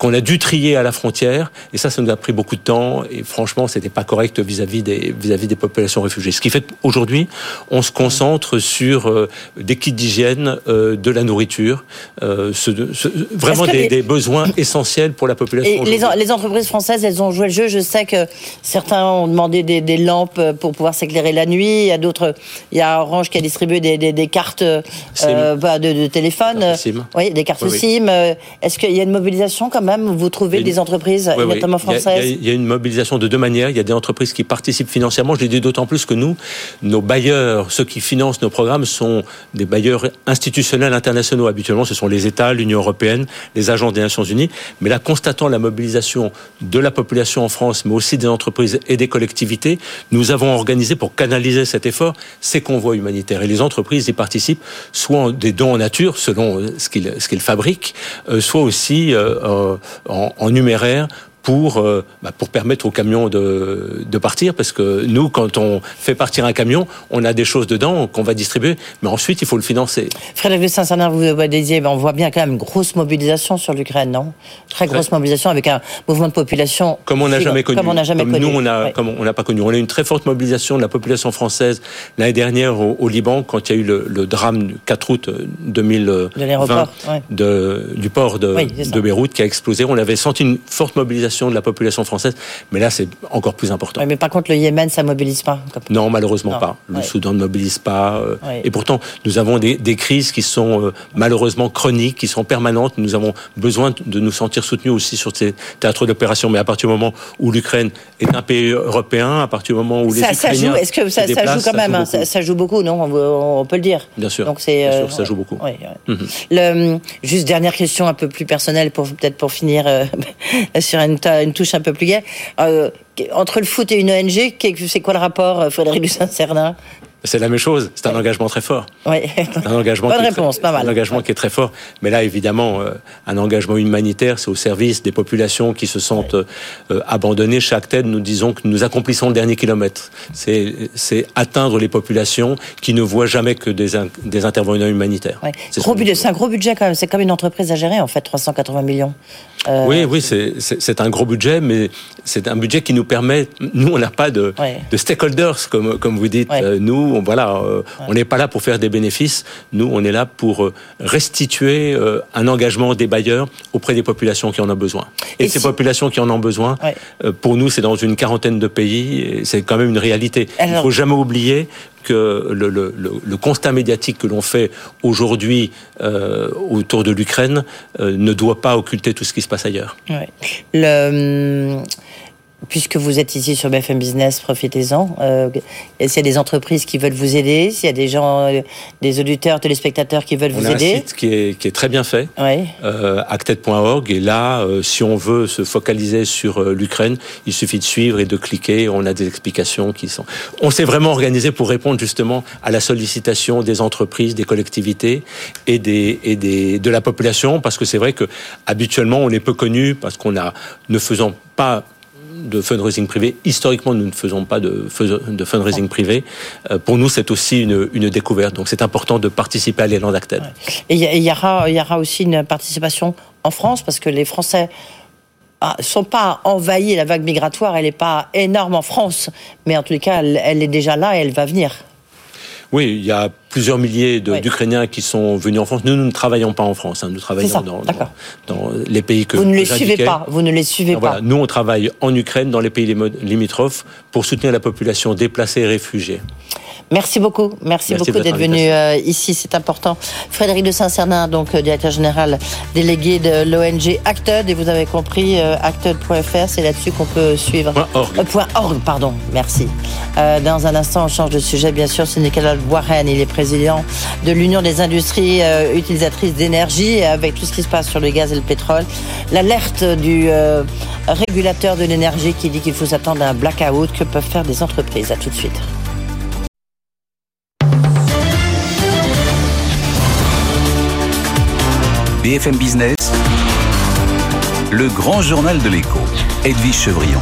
qu'on a dû trier à la frontière. Et ça, ça nous a pris beaucoup de temps. Et franchement, c'était pas correct vis-à-vis des, vis-à-vis des populations réfugiées. Ce qui fait qu'aujourd'hui, on se concentre sur euh, des kits d'hygiène, euh, de la nourriture, euh, ce, ce, vraiment des, les... des, besoins essentiels pour la population. Et les, les, entreprises françaises, elles ont joué le jeu. Je sais que certains ont demandé des, des lampes pour pouvoir s'éclairer la nuit. Il y a d'autres, il y a Orange qui a distribué des, cartes euh, bah, de, de, téléphone. SIM. Oui, des cartes oui, SIM. Oui. Est-ce qu'il y a une mobilisation quand même vous trouvez une... des entreprises, oui, notamment oui. françaises il y, a, il y, a, une mobilisation de deux manières. Il y a des entreprises qui participent financièrement. Je le dis d'autant plus que nous, nos bailleurs, ceux qui financent nos programmes, sont des bailleurs institutionnels internationaux. Habituellement, ce sont les États, l'Union européenne, les agences des Nations Unies. Mais là, constatant la mobilisation de la population en France, mais aussi des entreprises et des collectivités, nous avons organisé pour canaliser cet effort ces convois humanitaires. Et les entreprises y participent, soit des dons en nature, selon ce qu'ils qu fabriquent, euh, soit aussi euh, en, numéraire pour, euh, bah, pour permettre aux camions de, de partir, parce que nous, quand on fait partir un camion, on a des choses dedans qu'on va distribuer, mais ensuite, il faut le financer. Frédéric de Saint-Sanin, vous disiez, on voit bien quand même une grosse mobilisation sur l'Ukraine, non? Très grosse ouais. mobilisation avec un mouvement de population... Comme on n'a jamais connu. Comme on n'a jamais comme connu. Nous, on a, ouais. comme on n'a pas connu. On a une très forte mobilisation de la population française l'année dernière au, au, Liban, quand il y a eu le, le drame du 4 août 2020 de ouais. de, du port de, oui, de Beyrouth qui a explosé. On avait senti une forte mobilisation de la population française, mais là c'est encore plus important. Oui, mais par contre le Yémen ça mobilise pas. Non, malheureusement non. pas. Le. Soudan ne mobilise pas. Euh. Et pourtant nous avons des, des crises qui sont euh, malheureusement chroniques, qui sont permanentes. Nous avons besoin de nous sentir soutenus aussi sur ces théâtres d'opération. Mais à partir du moment où l'Ukraine est un pays européen, à partir du moment où les ça, Ukrainiens ça joue. Est-ce que ça, ça, joue quand même ça, ça, joue beaucoup, non on, on, peut le dire. Bien sûr. Donc c'est. Euh, ça joue beaucoup. Ouais, le, juste dernière question un peu plus personnelle pour peut-être pour finir euh, sur une, une touche un peu plus gaie. Euh, entre le foot et une ONG, c'est quoi le rapport, euh, Frédéric Lucin-Cernin? C'est la même chose. C'est un engagement très fort. Oui. Un engagement Bonne réponse, très, pas mal. Un engagement ouais. qui est très fort. Mais là, évidemment, euh, un engagement humanitaire, c'est au service des populations qui se sentent ouais. euh, abandonnées. Chaque tête, nous disons que nous accomplissons le dernier kilomètre. C'est atteindre les populations qui ne voient jamais que des, in des intervenants humanitaires. Ouais. C'est un gros budget quand même. C'est comme une entreprise à gérer, en fait, 380 millions. Euh... Oui, oui, c'est un gros budget, mais c'est un budget qui nous permet. Nous, on n'a pas de, stakeholders, comme, comme vous dites. Euh, nous, nous, voilà, euh, on n'est pas là pour faire des bénéfices. Nous, on est là pour euh, restituer euh, un engagement des bailleurs auprès des populations qui en ont besoin. Et, Et ces si- populations qui en ont besoin, Ouais. euh, pour nous, c'est dans une quarantaine de pays. et C'est quand même une réalité. Il ne faut jamais oublier que le, le- le- le constat médiatique que l'on fait aujourd'hui euh, autour de l'Ukraine euh, ne doit pas occulter tout ce qui se passe ailleurs. Ouais. Puisque vous êtes ici sur BFM Business, profitez-en. Euh, s'il y a des entreprises qui veulent vous aider, s'il y a des gens, euh, des auditeurs, téléspectateurs qui veulent On vous a un aider. site qui est, qui est très bien fait. Ouais. euh, acted.org et là, euh, si on veut se focaliser sur euh, l'Ukraine, il suffit de suivre et de cliquer. On a des explications qui sont. On s'est vraiment organisé pour répondre justement à la sollicitation des entreprises, des collectivités et des et des de la population parce que c'est vrai que habituellement on est peu connu parce qu'on a ne faisant pas de fundraising privé. Historiquement, nous ne faisons pas de, de fundraising privé. Euh, pour nous, c'est aussi une, une découverte. Donc, c'est important de participer à l'élan d'Acted. Et il y, aura, y aura aussi une participation en France parce que les Français ah, sont pas envahis. La vague migratoire, elle n'est pas énorme en France, mais en tous les cas, elle, elle est déjà là et elle va venir. Oui, il y a plusieurs milliers d'Ukrainiens qui sont venus en France. Nous, nous ne travaillons pas en France. hein. Nous travaillons dans, dans, d'accord. dans les pays que vous ne les suivez pas. Vous ne les suivez Voilà, pas. nous, on travaille en Ukraine, dans les pays limitrophes, pour soutenir la population déplacée et réfugiée. Merci beaucoup. Merci, Merci beaucoup d'être venu euh, ici, c'est important. Frédéric de Saint-Cernin, donc euh, directeur général délégué de l'ONG Acted, et vous avez compris, euh, acted.fr, c'est là-dessus qu'on peut suivre. Point org. Euh, point org, pardon, merci. Euh, dans un instant, on change de sujet, bien sûr, c'est Nicolas Boirène, il est président de l'Union des industries euh, utilisatrices d'énergie, avec tout ce qui se passe sur le gaz et le pétrole. L'alerte du euh, régulateur de l'énergie qui dit qu'il faut s'attendre à un blackout, que peuvent faire des entreprises? À tout de suite. BFM Business, le grand journal de l'écho, Edwige Chevrillon.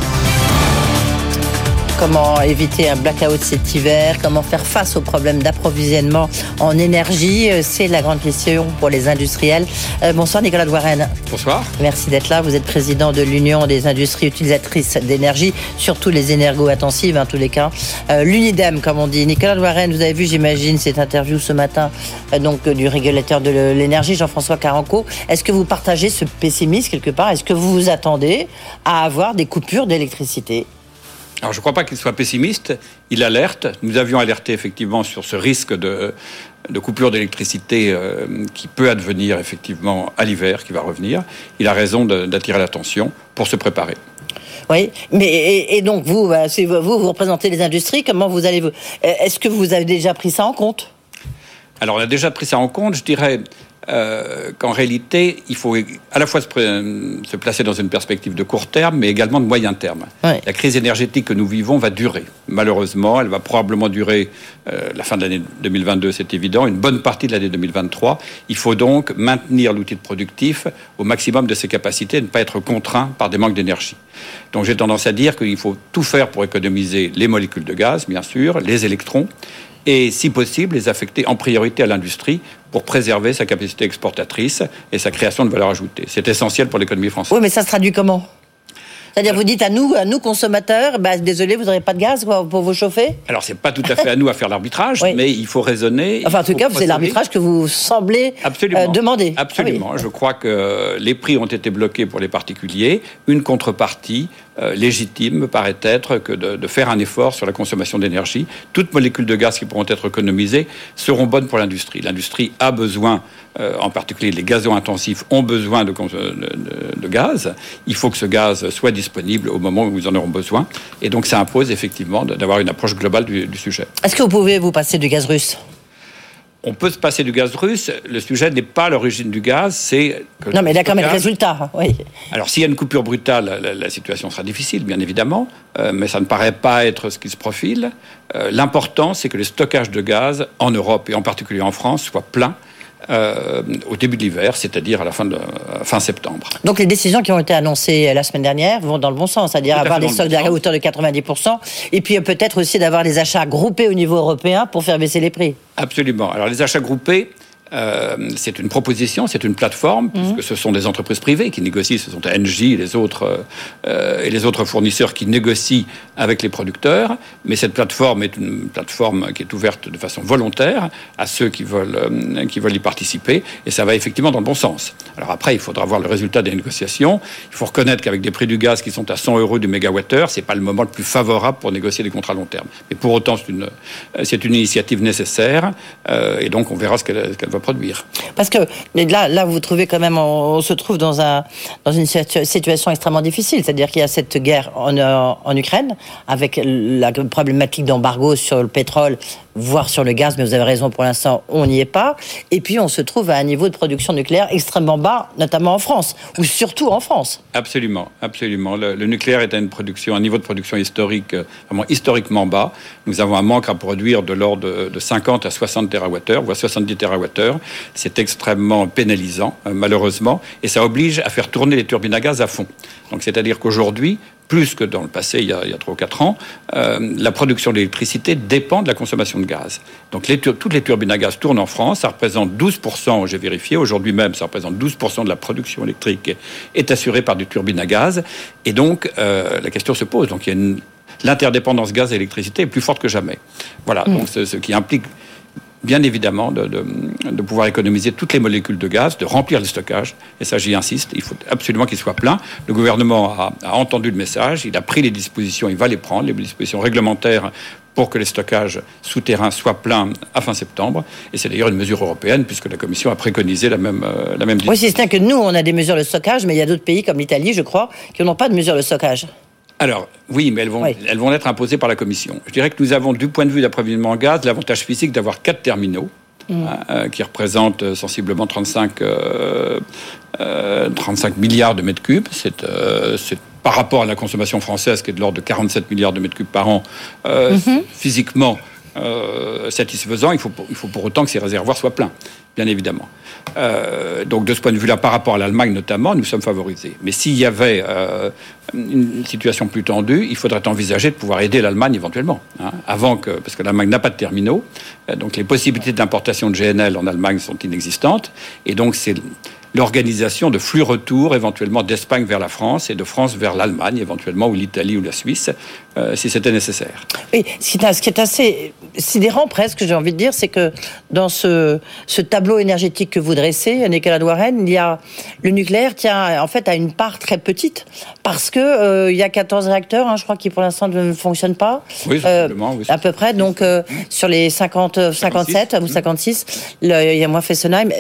Comment éviter un blackout cet hiver Comment faire face aux problèmes d'approvisionnement en énergie Euh, C'est la grande question pour les industriels. Euh, bonsoir Nicolas Douarenne. Bonsoir. Merci d'être là. Vous êtes président de l'Union des industries utilisatrices d'énergie, surtout les énergo-intensives, en tous les cas. Euh, L'UNIDEM, comme on dit. Nicolas Douarenne, vous avez vu, j'imagine, cette interview ce matin euh, donc du régulateur de l'énergie, Jean-François Caranco. Est-ce que vous partagez ce pessimisme quelque part? Est-ce que vous vous attendez à avoir des coupures d'électricité? Alors je ne crois pas qu'il soit pessimiste, il alerte. Nous avions alerté effectivement sur ce risque de, de coupure d'électricité euh, qui peut advenir effectivement à l'hiver, qui va revenir. Il a raison d'attirer l'attention pour se préparer. Oui, mais et, et donc vous, si vous, vous vous représentez les industries, comment vous allez vous Est-ce que vous avez déjà pris ça en compte? Alors on a déjà pris ça en compte, je dirais euh, qu'en réalité, il faut à la fois se, placer dans une perspective de court terme, mais également de moyen terme. Ouais. La crise énergétique que nous vivons va durer. Malheureusement, elle va probablement durer euh, la fin de l'année 2022, c'est évident, une bonne partie de l'année 2023. Il faut donc maintenir l'outil productif au maximum de ses capacités et ne pas être contraint par des manques d'énergie. Donc j'ai tendance à dire qu'il faut tout faire pour économiser les molécules de gaz, bien sûr, les électrons, et si possible les affecter en priorité à l'industrie pour préserver sa capacité exportatrice et sa création de valeur ajoutée. C'est essentiel pour l'économie française. Oui, mais ça se traduit comment? C'est-à-dire, vous dites à nous, à nous consommateurs, bah, désolé, vous n'aurez pas de gaz quoi, pour vous chauffer? Alors, c'est pas tout à fait à nous à faire l'arbitrage, Oui. mais il faut raisonner. Enfin, en tout cas, c'est l'arbitrage que vous semblez Absolument. euh, demander. Absolument. Je crois que les prix ont été bloqués pour les particuliers. Une contrepartie euh, légitime me paraît être que de, faire un effort sur la consommation d'énergie. Toutes molécules de gaz qui pourront être économisées seront bonnes pour l'industrie. L'industrie a besoin, euh, en particulier les gazons intensifs, ont besoin de, cons- de- gaz. Il faut que ce gaz soit disponible au moment où ils en auront besoin. Et donc, ça impose effectivement d'avoir une approche globale du sujet. Est-ce que vous pouvez vous passer du gaz russe? On peut se passer du gaz russe. Le sujet n'est pas l'origine du gaz, c'est Non, mais là, quand même, le résultat. Oui. Alors, s'il y a une coupure brutale, la, la situation sera difficile, bien évidemment, euh, mais ça ne paraît pas être ce qui se profile. Euh, L'important, c'est que le stockage de gaz en Europe et en particulier en France soit plein euh, au début de l'hiver, c'est-à-dire à la fin, de, euh, fin septembre. Donc les décisions qui ont été annoncées la semaine dernière vont dans le bon sens, c'est-à-dire avoir des stocks bon à hauteur de 90%, et puis euh, peut-être aussi d'avoir les achats groupés au niveau européen pour faire baisser les prix. Absolument. Alors, les achats groupés, Euh, c'est une proposition, c'est une plateforme, mhm. puisque ce sont des entreprises privées qui négocient, ce sont Engie et les autres, euh, et les autres fournisseurs qui négocient avec les producteurs. Mais cette plateforme est une plateforme qui est ouverte de façon volontaire à ceux qui veulent, euh, qui veulent y participer, et ça va effectivement dans le bon sens. Alors après, il faudra voir le résultat des négociations. Il faut reconnaître qu'avec des prix du gaz qui sont à 100 euros du mégawattheure, c'est pas le moment le plus favorable pour négocier des contrats à long terme. Mais pour autant, c'est une, c'est une initiative nécessaire, et donc on verra ce qu'elle va produire. Parce que là, là, vous trouvez quand même, on, se trouve dans, un, dans une situation extrêmement difficile. C'est-à-dire qu'il y a cette guerre en, en Ukraine, avec la problématique d'embargo sur le pétrole voire sur le gaz, mais vous avez raison, pour l'instant, on n'y est pas. Et puis, on se trouve à un niveau de production nucléaire extrêmement bas, notamment en France, ou surtout en France. Absolument, absolument. Le, nucléaire est à une production, un niveau de production historique, euh, vraiment historiquement bas. Nous avons un manque à produire de l'ordre de 50 à 60 TWh, voire 70 TWh. C'est extrêmement pénalisant, euh, malheureusement, et ça oblige à faire tourner les turbines à gaz à fond. Donc, c'est-à-dire qu'aujourd'hui, plus que dans le passé, il y a, il y a 3 ou 4 ans, euh, la production d'électricité dépend de la consommation de gaz. Donc les, toutes les turbines à gaz tournent en France, ça représente 12%, j'ai vérifié, aujourd'hui même, ça représente 12% de la production électrique est assurée par des turbines à gaz. Et donc, euh, la question se pose. Donc, l'interdépendance gaz et électricité est plus forte que jamais. Voilà, mmh. donc ce qui implique bien évidemment de, de, pouvoir économiser toutes les molécules de gaz, de remplir les stockages. Et ça, j'y insiste, il faut absolument qu'il soit plein. Le gouvernement a, a, entendu le message, il a pris les dispositions, il va les prendre, les dispositions réglementaires pour que les stockages souterrains soient pleins à fin septembre. Et c'est d'ailleurs une mesure européenne, puisque la Commission a préconisé la même, euh, la même Oui, c'est que nous, on a des mesures de stockage, mais il y a d'autres pays comme l'Italie, je crois, qui n'ont pas de mesures de stockage. Alors, oui, mais elles vont, elles vont être imposées par la Commission. Je dirais que nous avons, du point de vue d'approvisionnement en gaz, l'avantage physique d'avoir quatre terminaux. Mm. Hein, euh, qui représentent euh, sensiblement 35, 35 milliards de mètres cubes. C'est par rapport à la consommation française qui est de l'ordre de 47 milliards de mètres cubes par an, mm-hmm. physiquement satisfaisant. Il faut, pour autant que ces réservoirs soient pleins, bien évidemment. Euh, donc de ce point de vue-là, par rapport à l'Allemagne notamment, nous sommes favorisés. Mais s'il y avait euh, une situation plus tendue, il faudrait envisager de pouvoir aider l'Allemagne éventuellement, hein, avant que, parce que l'Allemagne n'a pas de terminaux, euh, donc les possibilités d'importation de GNL en Allemagne sont inexistantes, et donc c'est l'organisation de flux retour éventuellement d'Espagne vers la France et de France vers l'Allemagne éventuellement ou l'Italie ou la Suisse euh, si c'était nécessaire. Oui, ce qui est assez sidérant presque, j'ai envie de dire, c'est que dans ce, ce, tableau énergétique que vous dressez, Nicolas Douaren, il y a le nucléaire tient en fait à une part très petite parce que euh, il y a 14 réacteurs, hein, je crois, qui pour l'instant ne fonctionnent pas. Oui, euh, oui à peu près. Donc sur les 50, 57 ou 56, il y a moins Fessenheim.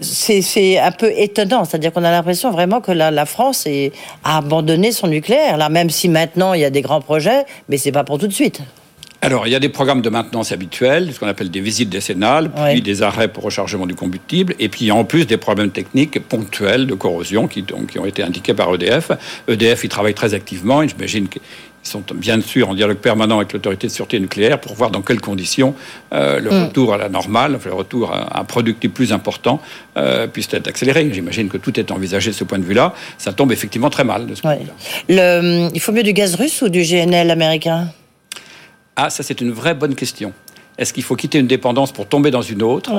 c'est un peu étonnant. C'est-à-dire qu'on a l'impression vraiment que la, la France est, a abandonné son nucléaire. Là, même si maintenant il y a des grands projets, mais c'est pas pour tout de suite. Alors, il y a des programmes de maintenance habituels, ce qu'on appelle des visites décennales, puis des arrêts pour rechargement du combustible, et puis en plus des problèmes techniques ponctuels de corrosion qui, donc, qui ont été indiqués par EDF. EDF, il travaille très activement, et j'imagine que ils sont bien sûr en dialogue permanent avec l'autorité de sûreté nucléaire pour voir dans quelles conditions euh, le mm. retour à la normale, le retour à un productif plus important euh, puisse être accéléré. J'imagine que tout est envisagé de ce point de vue-là. Ça tombe effectivement très mal de ce point de vue-là. Il faut mieux du gaz russe ou du GNL américain? Ah, ça c'est une vraie bonne question. Est-ce qu'il faut quitter une dépendance pour tomber dans une autre?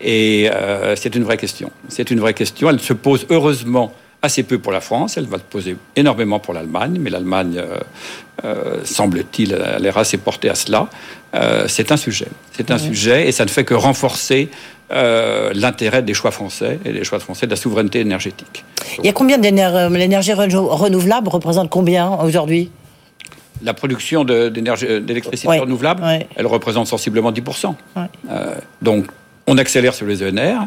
Et euh, c'est une vraie question. C'est une vraie question. Elle se pose heureusement assez peu pour la France, elle va se poser énormément pour l'Allemagne, mais l'Allemagne, euh, euh, semble-t-il, a l'air assez portée à cela. Euh, c'est un sujet. C'est un sujet et ça ne fait que renforcer l'intérêt des choix français et des choix français de la souveraineté énergétique. Il y a combien d'énergie L'énergie renouvelable représente combien aujourd'hui? La production d'électricité renouvelable, elle représente sensiblement 10%. donc, on accélère sur les ENR,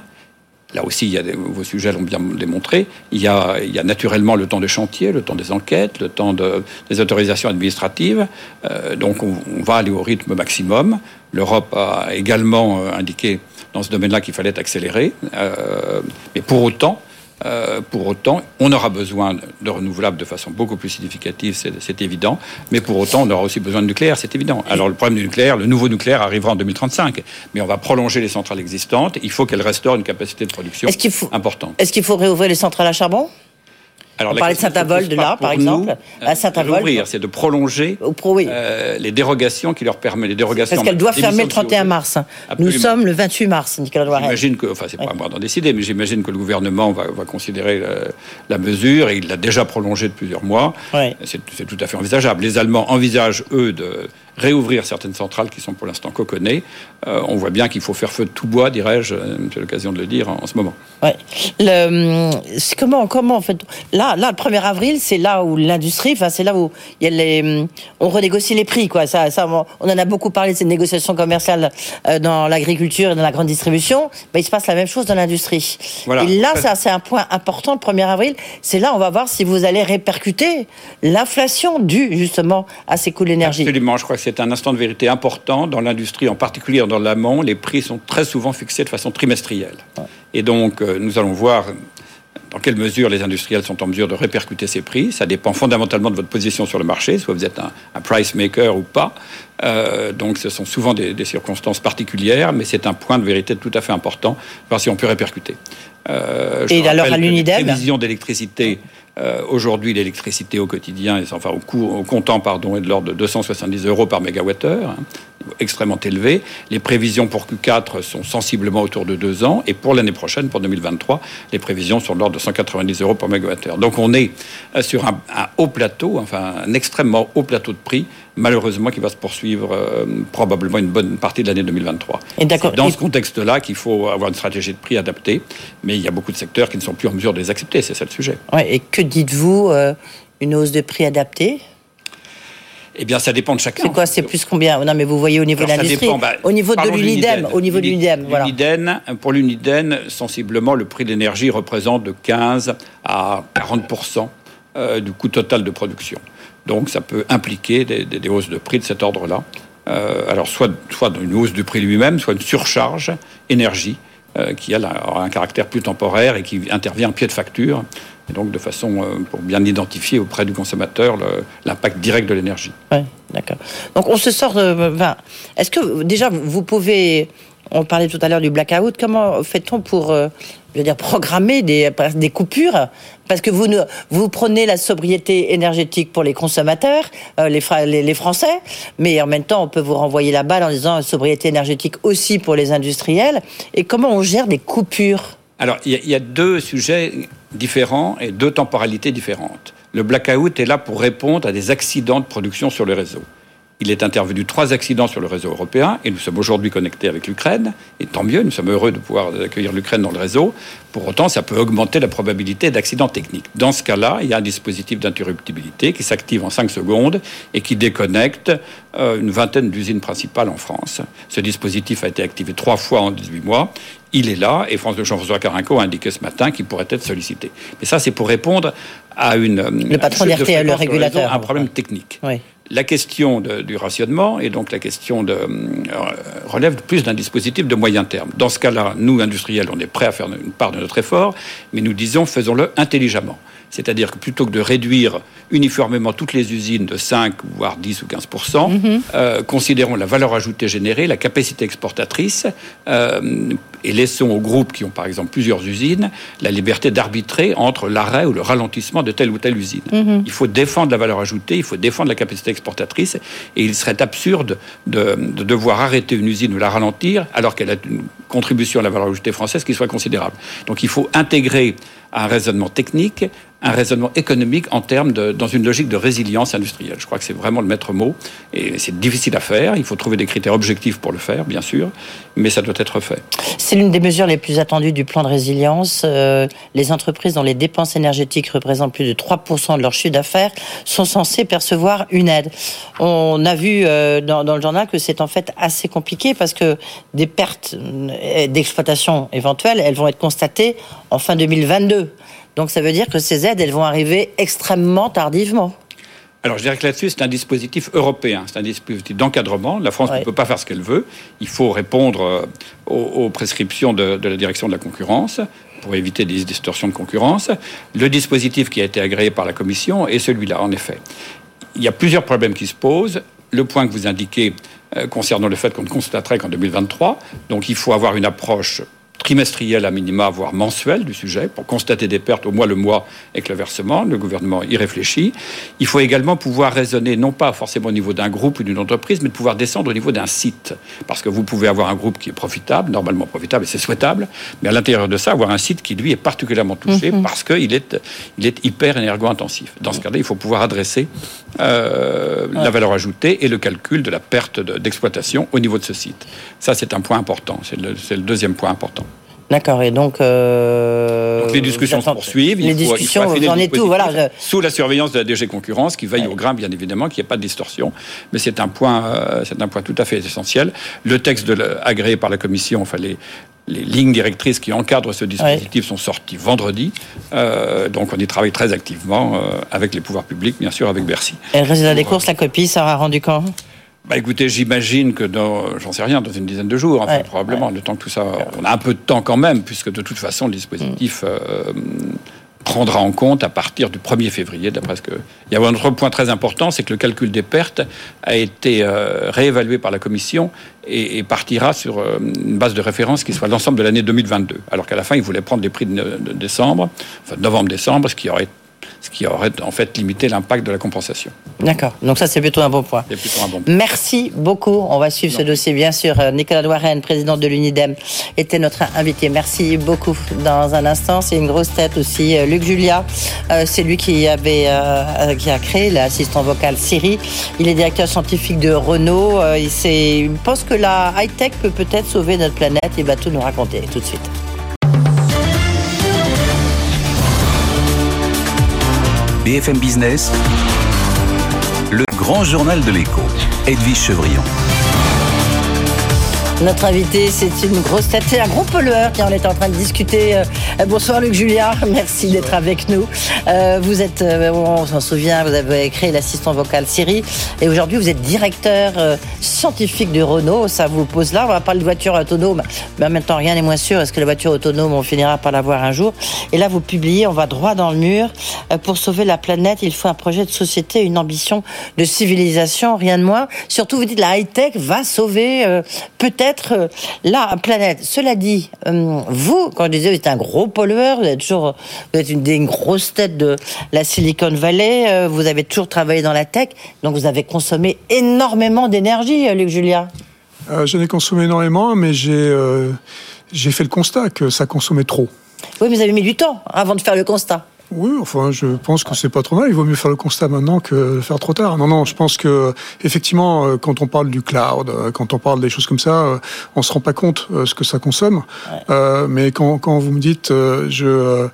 Là aussi, vos sujets l'ont bien démontré. Il y, a, naturellement le temps des chantiers, le temps des enquêtes, le temps de, des autorisations administratives. Euh, donc, on, va aller au rythme maximum. L'Europe a également euh, indiqué dans ce domaine-là qu'il fallait accélérer. Euh, mais pour autant, euh, pour autant, on aura besoin de renouvelables de façon beaucoup plus significative, c'est évident. Mais pour autant, on aura aussi besoin de nucléaire, c'est évident. Alors le problème du nucléaire, le nouveau nucléaire arrivera en 2035, mais on va prolonger les centrales existantes. Il faut qu'elles restaurent une capacité de production importante. Est-ce qu'il faut réouvrir les centrales à charbon? On parlait de Saint-Avold là, par exemple. à Saint-Avold. c'est de prolonger euh, les dérogations qui leur permettent les dérogations. Parce qu'elle doit fermer le 31 mars. Nous sommes le 28 mars, Nicolas Loiret. J'imagine que, enfin, c'est pas à moi d'en décider, mais j'imagine que le gouvernement va, considérer la, mesure et il l'a déjà prolongée de plusieurs mois. C'est tout à fait envisageable. Les Allemands envisagent eux de réouvrir certaines centrales qui sont pour l'instant coconnées. Euh, on voit bien qu'il faut faire feu de tout bois, dirais-je, euh, j'ai l'occasion de le dire en, ce moment. Ouais. comment, comment en fait Là, là, le 1er avril, c'est là où l'industrie, enfin, c'est là où il y a les, on renégocie les prix, quoi. Ça, ça, on en a beaucoup parlé de ces négociations commerciales euh, dans l'agriculture et dans la grande distribution. Mais il se passe la même chose dans l'industrie. Voilà. Et là, ça, c'est un point important. Le 1er avril, c'est là, on va voir si vous allez répercuter l'inflation due justement à ces coûts d'énergie. Absolument. Je crois que c'est un instant de vérité important dans l'industrie, en particulier dans l'amont. Les prix sont très souvent fixés de façon trimestrielle. Et donc, euh, nous allons voir dans quelle mesure les industriels sont en mesure de répercuter ces prix. Ça dépend fondamentalement de votre position sur le marché, soit vous êtes un, price maker ou pas. Euh, donc ce sont souvent des, circonstances particulières, mais c'est un point de vérité tout à fait important, voir si on peut répercuter. Euh, Et alors à l'Unidem Les prévisions d'électricité euh, aujourd'hui, l'électricité au quotidien, enfin au, coût, au comptant, pardon, est de l'ordre de 270 euros par mégawattheure, hein, extrêmement élevé. Les prévisions pour Q4 sont sensiblement autour de 2 ans, et pour l'année prochaine, pour 2023, les prévisions sont de l'ordre de 190 euros par mégawattheure. Donc on est euh, sur un, un haut plateau, enfin un extrêmement haut plateau de prix malheureusement qui va se poursuivre euh, probablement une bonne partie de l'année 2023. Et C'est dans ce contexte-là qu'il faut avoir une stratégie de prix adaptée, mais il y a beaucoup de secteurs qui ne sont plus en mesure de les accepter, c'est ça le sujet. Ouais, et que dites-vous, euh, une hausse de prix adaptée? Eh bien, ça dépend de chacun. C'est quoi C'est plus combien? Non, mais vous voyez au niveau de l'industrie, bah, au niveau de l'UNIDEM, au niveau de l'UNIDEM, voilà. Pour l'UNIDEN, sensiblement, le prix de l'énergie représente de 15 à 40% euh, du coût total de production. Donc ça peut impliquer des, hausses de prix de cet ordre-là. Euh, alors soit, soit une hausse du prix lui-même, soit une surcharge énergie euh, qui a un caractère plus temporaire et qui intervient en pied de facture, et donc de façon euh, pour bien identifier auprès du consommateur l'impact direct de l'énergie. Oui, d'accord. Donc on se sort de... Est-ce que déjà vous pouvez on parlait tout à l'heure du blackout. Comment fait-on pour, euh, je veux dire, programmer des, des coupures? Parce que vous, vous prenez la sobriété énergétique pour les consommateurs, euh, les, les, Français, mais en même temps, on peut vous renvoyer la balle en disant sobriété énergétique aussi pour les industriels. Et comment on gère des coupures? Alors, il y, y, a deux sujets différents et deux temporalités différentes. Le blackout est là pour répondre à des accidents de production sur le réseau. Il est intervenu trois accidents sur le réseau européen et nous sommes aujourd'hui connectés avec l'Ukraine. Et tant mieux, nous sommes heureux de pouvoir accueillir l'Ukraine dans le réseau. Pour autant, ça peut augmenter la probabilité d'accidents techniques. Dans ce cas-là, il y a un dispositif d'interruptibilité qui s'active en 5 secondes et qui déconnecte euh, une vingtaine d'usines principales en France. Ce dispositif a été activé trois fois en 18 mois. Il est là et Jean-François Carinco a indiqué ce matin qu'il pourrait être sollicité. Mais ça, c'est pour répondre à une. Le patron d'RTL, le régulateur. un problème technique. Oui la question du rationnement et donc la question de, euh, relève plus d'un dispositif de moyen terme. Dans ce cas-là, nous, industriels, on est prêts à faire une part de notre effort, mais nous disons faisons-le intelligemment. C'est-à-dire que plutôt que de réduire uniformément toutes les usines de 5, voire 10 ou 15 mhm. euh, considérons la valeur ajoutée générée, la capacité exportatrice, euh, et laissons aux groupes qui ont par exemple plusieurs usines la liberté d'arbitrer entre l'arrêt ou le ralentissement de telle ou telle usine. Mhm. Il faut défendre la valeur ajoutée, il faut défendre la capacité exportatrice, et il serait absurde de, de devoir arrêter une usine ou la ralentir alors qu'elle a une contribution à la valeur ajoutée française qui soit considérable. Donc il faut intégrer un raisonnement technique, un raisonnement économique en termes de, dans une logique de résilience industrielle. Je crois que c'est vraiment le maître mot et c'est difficile à faire. Il faut trouver des critères objectifs pour le faire, bien sûr, mais ça doit être fait. C'est l'une des mesures les plus attendues du plan de résilience. Euh, les entreprises dont les dépenses énergétiques représentent plus de 3% de leur chiffre d'affaires sont censées percevoir une aide. On a vu euh, dans, dans, le journal que c'est en fait assez compliqué parce que des pertes euh, d'exploitation éventuelles, elles vont être constatées en fin 2022. Donc ça veut dire que ces aides, elles vont arriver extrêmement tardivement. Alors je dirais que là-dessus, c'est un dispositif européen, c'est un dispositif d'encadrement. La France ne peut pas faire ce qu'elle veut. Il faut répondre euh, aux, prescriptions de, la direction de la concurrence pour éviter des distorsions de concurrence. Le dispositif qui a été agréé par la Commission est celui-là, en effet. Il y a plusieurs problèmes qui se posent. Le point que vous indiquez euh, concernant le fait qu'on ne constaterait qu'en 2023, donc il faut avoir une approche trimestriel à minima, voire mensuel du sujet, pour constater des pertes au moins le mois avec le versement. Le gouvernement y réfléchit. Il faut également pouvoir raisonner, non pas forcément au niveau d'un groupe ou d'une entreprise, mais de pouvoir descendre au niveau d'un site. Parce que vous pouvez avoir un groupe qui est profitable, normalement profitable, et c'est souhaitable, mais à l'intérieur de ça, avoir un site qui, lui, est particulièrement touché Mhm. parce qu'il est, il est hyper énergo-intensif. Dans ce cas-là, il faut pouvoir adresser euh, la valeur ajoutée et le calcul de la perte de- d'exploitation au niveau de ce site. Ça, c'est un point important. C'est le, c'est le deuxième point important. D'accord, et donc... euh, Donc les discussions se poursuivent. Il Les faut- il faut discussions, vous en êtes tout, voilà. je- Sous la surveillance de la DG Concurrence, qui veille au grain, bien évidemment, qu'il n'y ait pas de distorsion. Mais c'est un point, euh, c'est un point tout à fait essentiel. Le texte de agréé par la Commission, enfin les, les lignes directrices qui encadrent ce dispositif sont sorties vendredi. Euh, donc on y travaille très activement euh, avec les pouvoirs publics, bien sûr, avec Bercy. Et le résultat des courses, la copie sera rendu quand? Bah écoutez, j'imagine que dans, j'en sais rien, dans une dizaine de jours, enfin, Ouais, probablement, le temps que tout ça, on a un peu de temps quand même, puisque de toute façon, le dispositif euh, prendra en compte à partir du 1er février, d'après ce que. Il y a un autre point très important, c'est que le calcul des pertes a été euh, réévalué par la Commission et, et partira sur euh, une base de référence qui soit l'ensemble de l'année 2022. Alors qu'à la fin, ils voulaient prendre les prix de, de décembre, enfin novembre-décembre, ce qui aurait ce qui aurait en fait limité l'impact de la compensation. D'accord, donc ça c'est plutôt un bon point. C'est plutôt un bon Merci beaucoup. On va suivre ce dossier, bien sûr. Euh, Nicolas Douarenne, président de l'UNIDEM, était notre invité. Merci beaucoup. Dans un instant, c'est une grosse tête aussi. Euh, Luc Julia, euh, c'est lui qui avait, euh, qui a créé l'assistant vocal Siri. Il est directeur scientifique de Renault. Euh, il, il pense que la high tech peut peut-être sauver notre planète. Il va tout nous raconter tout de suite. BFM Business, le grand journal de l'écho, Edwige Chevrillon. Notre invité, c'est une grosse tête, c'est un gros pollueur qui en est en train de discuter. Euh, bonsoir Luc Julia, merci d'être avec nous. Euh, vous êtes, euh, on s'en souvient, vous avez créé l'assistant vocal Siri et aujourd'hui vous êtes directeur euh, scientifique de Renault. Ça vous pose là, on va parler de voiture autonome, mais en même temps rien n'est moins sûr. Est-ce que la voiture autonome, on finira par l'avoir un jour? Et là vous publiez, on va droit dans le mur. Pour sauver la planète, il faut un projet de société, une ambition de civilisation, rien de moins. Surtout vous dites la high-tech va sauver euh, peut-être euh, la planète. Cela dit, euh, vous, quand je disais vous êtes un gros pollueur, vous êtes toujours vous êtes une des grosses têtes de la Silicon Valley, euh, vous avez toujours travaillé dans la tech, donc vous avez consommé énormément d'énergie, Luc Julia. Euh, J'en ai consommé énormément, mais j'ai euh, j'ai fait le constat que ça consommait trop. Oui, mais vous avez mis du temps avant de faire le constat. Oui, enfin, je pense que c'est pas trop mal. Il vaut mieux faire le constat maintenant que le faire trop tard. Non, non, je pense que effectivement, euh, quand on parle du cloud, euh, quand on parle des choses comme ça, euh, on se rend pas compte ce que ça consomme. Euh, mais quand, quand vous me dites, euh, je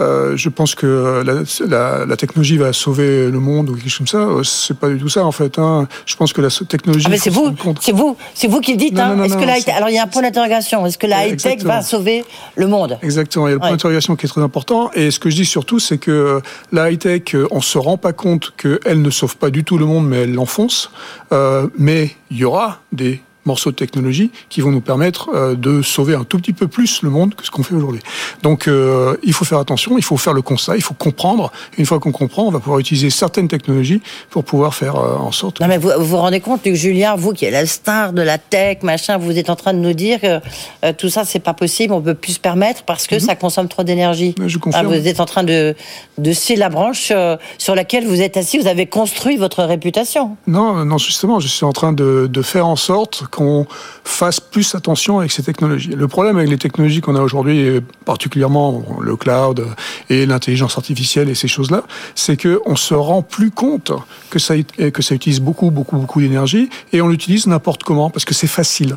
euh, je pense que la, la, la technologie va sauver le monde ou quelque chose comme ça, euh, c'est pas du tout ça en fait. Hein. Je pense que la technologie. Ah, c'est vous, c'est vous, c'est vous qui le dites. Hein. Est-ce que la alors il y a un point d'interrogation. Est-ce que la high-tech exactement. va sauver le monde? Exactement, il y a le point d'interrogation qui est très important. Et ce que je dis surtout, c'est que la high-tech, euh, on se rend pas compte qu'elle ne sauve pas du tout le monde, mais elle l'enfonce. Euh, mais il y aura des morceaux de technologie qui vont nous permettre euh, de sauver un tout petit peu plus le monde que ce qu'on fait aujourd'hui. Donc euh, il faut faire attention, il faut faire le constat, il faut comprendre. Une fois qu'on comprend, on va pouvoir utiliser certaines technologies pour pouvoir faire euh, en sorte Non mais vous vous, vous rendez compte, Luc Julien, vous qui êtes la star de la tech, machin, vous êtes en train de nous dire que euh, tout ça c'est pas possible, on peut plus se permettre parce que ça consomme trop d'énergie. Mhm. je Ah, confirme. vous êtes en train de de scier la branche sur laquelle vous êtes assis, vous avez construit votre réputation. Non, non, justement, je suis en train de, de faire en sorte qu'on fasse plus attention avec ces technologies. Le problème avec les technologies qu'on a aujourd'hui, particulièrement le cloud et l'intelligence artificielle et ces choses-là, c'est que on se rend plus compte que ça, que ça utilise beaucoup, beaucoup, beaucoup d'énergie et on l'utilise n'importe comment parce que c'est facile.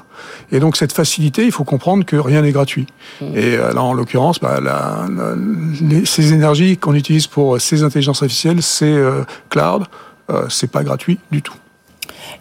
Et donc cette facilité, il faut comprendre que rien n'est gratuit. Et euh, là, en l'occurrence, bah, la- la- les- ces énergies qu'on utilise pour ces intelligences artificielles, c'est euh, cloud, euh, c'est pas gratuit du tout.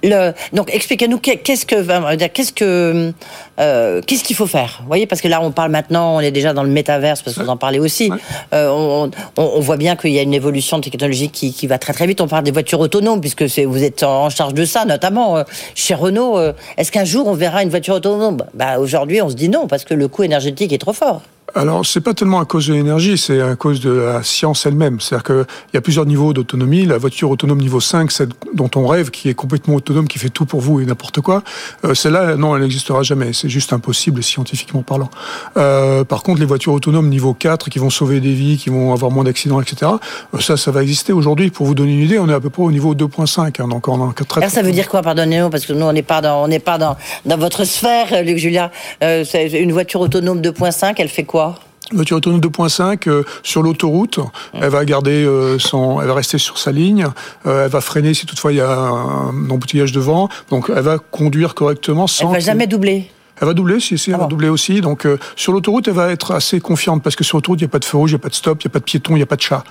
Le, donc expliquez-nous qu'est- qu'est-ce que qu'est-ce que euh, qu'est-ce qu'il faut faire? Vous voyez parce que là on parle maintenant, on est déjà dans le métaverse parce que vous en parlez aussi. Ouais. Euh, on, on- on voit bien qu'il y a une évolution technologique qui, qui va très très vite. On parle des voitures autonomes puisque vous êtes en charge de ça notamment euh, chez Renault. Est-ce qu'un jour on verra une voiture autonome? Bah aujourd'hui on se dit non parce que le coût énergétique est trop fort. Alors, c'est pas tellement à cause de l'énergie, c'est à cause de la science elle-même. C'est-à-dire qu'il y a plusieurs niveaux d'autonomie. La voiture autonome niveau 5, celle dont on rêve, qui est complètement autonome, qui fait tout pour vous et n'importe quoi, euh, celle-là, non, elle n'existera jamais. C'est juste impossible scientifiquement parlant. Euh, par contre, les voitures autonomes niveau 4, qui vont sauver des vies, qui vont avoir moins d'accidents, etc., euh, ça, ça va exister aujourd'hui. Pour vous donner une idée, on est à peu près au niveau 2.5. Hein, donc, très, ça veut dire quoi, pardonnez-nous, parce que nous, on n'est pas dans, on pas dans, dans votre sphère, Luc Julia. Une voiture autonome 2.5, elle fait quoi? Voiture autonome 2.5 euh, sur l'autoroute, elle va garder euh, son, elle va rester sur sa ligne, euh, elle va freiner si toutefois il y a un embouteillage devant, donc elle va conduire correctement sans. Elle va jamais doubler. Elle va doubler, si, si elle va ah doubler aussi. Donc sur l'autoroute, elle va être assez confiante parce que sur l'autoroute, il n'y a pas de feu rouge, il n'y a pas de stop, il n'y a pas de piéton, il n'y a pas de chat.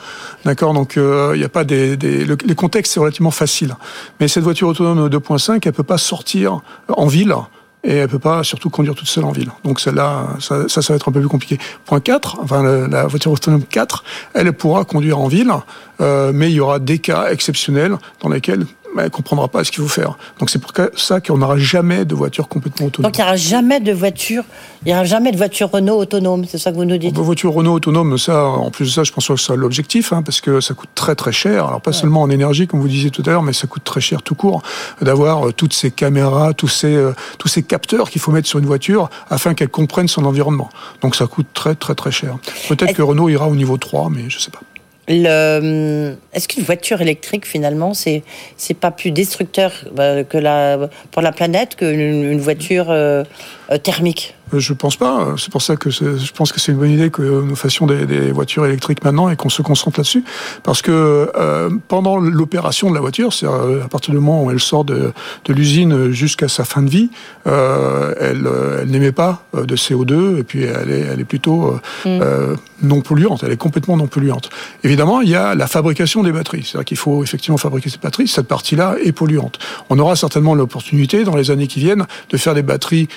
D'accord? Donc il n'y a pas des, des les contextes, c'est relativement facile. Mais cette voiture autonome 2.5, elle peut pas sortir en ville et elle peut pas surtout conduire toute seule en ville. Donc celle-là, ça, ça, va être un peu plus compliqué. Point 4, enfin la, voiture autonome 4, elle pourra conduire en ville, euh, mais il y aura des cas exceptionnels dans lesquels elle ne comprendra pas ce qu'il faut faire. Donc c'est pour ça qu'on n'aura jamais de voiture complètement autonome. Donc il n'y aura jamais de voiture, il y aura jamais de voiture Renault autonome, c'est ça que vous nous dites? De voiture Renault autonome, ça, en plus de ça, je pense que c'est l'objectif, hein, parce que ça coûte très très cher. Alors pas seulement en énergie, comme vous disiez tout à l'heure, mais ça coûte très cher tout court d'avoir euh, toutes ces caméras, tous ces euh, tous ces capteurs qu'il faut mettre sur une voiture afin qu'elle comprenne son environnement. Donc ça coûte très très très cher. Peut-être que Renault ira au niveau 3, mais je ne sais pas. Est-ce qu'une voiture électrique, finalement, c'est c'est pas plus destructeur bah, que la, pour la planète qu'une voiture euh, euh, thermique? euh, je pense pas. C'est pour ça que je pense que c'est une bonne idée que nous fassions des, voitures électriques maintenant et qu'on se concentre là-dessus. Parce que euh, pendant l'opération de la voiture, c'est à partir du moment où elle sort de, de l'usine jusqu'à sa fin de vie, euh, elle, elle n'émet pas de CO2 et puis elle est, elle est plutôt mm. non polluante. Elle est complètement non polluante. Évidemment, il y a la fabrication des batteries. C'est-à-dire qu'il faut effectivement fabriquer ces batteries. Cette partie-là est polluante. On aura certainement l'opportunité dans les années qui viennent de faire des batteries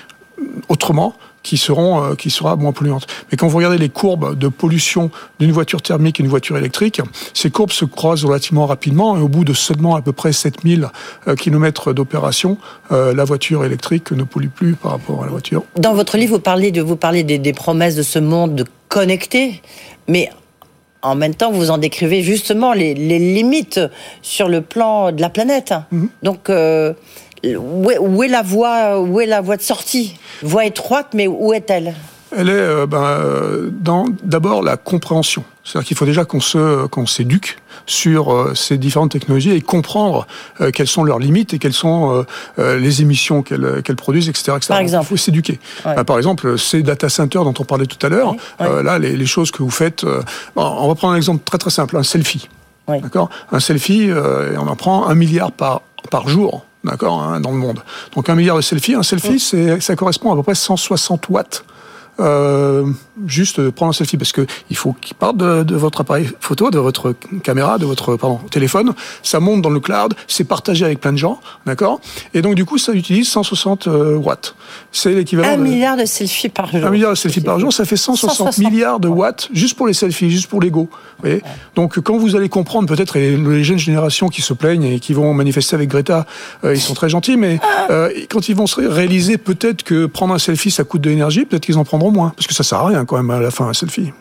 autrement qui seront euh, qui sera moins polluante. Mais quand vous regardez les courbes de pollution d'une voiture thermique et d'une voiture électrique, ces courbes se croisent relativement rapidement et au bout de seulement à peu près 7000 euh, km d'opération, euh, la voiture électrique ne pollue plus par rapport à la voiture. Dans votre livre, vous parlez de vous parlez des, promesses de ce monde connecté, mais en même temps, vous en décrivez justement les, limites sur le plan de la planète. Mhm. Donc, où est, la voie, où est la voie de sortie? Voie étroite, mais où est-elle? Elle est euh, ben, euh, dans d'abord la compréhension. C'est-à-dire qu'il faut déjà qu'on se qu'on s'éduque sur euh, ces différentes technologies et comprendre quelles sont leurs limites et quelles sont les émissions qu'elles produisent, etc., Par exemple, il faut s'éduquer. Ben, par exemple, ces data centers dont on parlait tout à l'heure, là, les, les, choses que vous faites. on va prendre un exemple très très simple, un selfie. D'accord, un selfie, on en prend un milliard par par jour d'accord, hein, dans le monde. Donc un milliard de selfies, un selfie, c'est, ça correspond à peu près 160 watts euh, juste prendre un selfie parce que il faut qu'il parte de, votre appareil photo, de votre caméra, de votre pardon, téléphone. Ça monte dans le cloud, c'est partagé avec plein de gens, d'accord? Et donc du coup, ça utilise 160 euh, watts. C'est l'équivalent. Un milliard de selfies par jour. Un milliard de selfies par jour, ça fait 160, milliards de watts juste pour les selfies, juste pour l'ego. Ouais. Donc quand vous allez comprendre, peut-être les, jeunes générations qui se plaignent et qui vont manifester avec Greta, euh, ils sont très gentils, mais ah. quand ils vont se réaliser peut-être que prendre un selfie ça coûte de l'énergie, peut-être qu'ils en prendront moins, parce que ça sert à rien quand même à la fin, un selfie.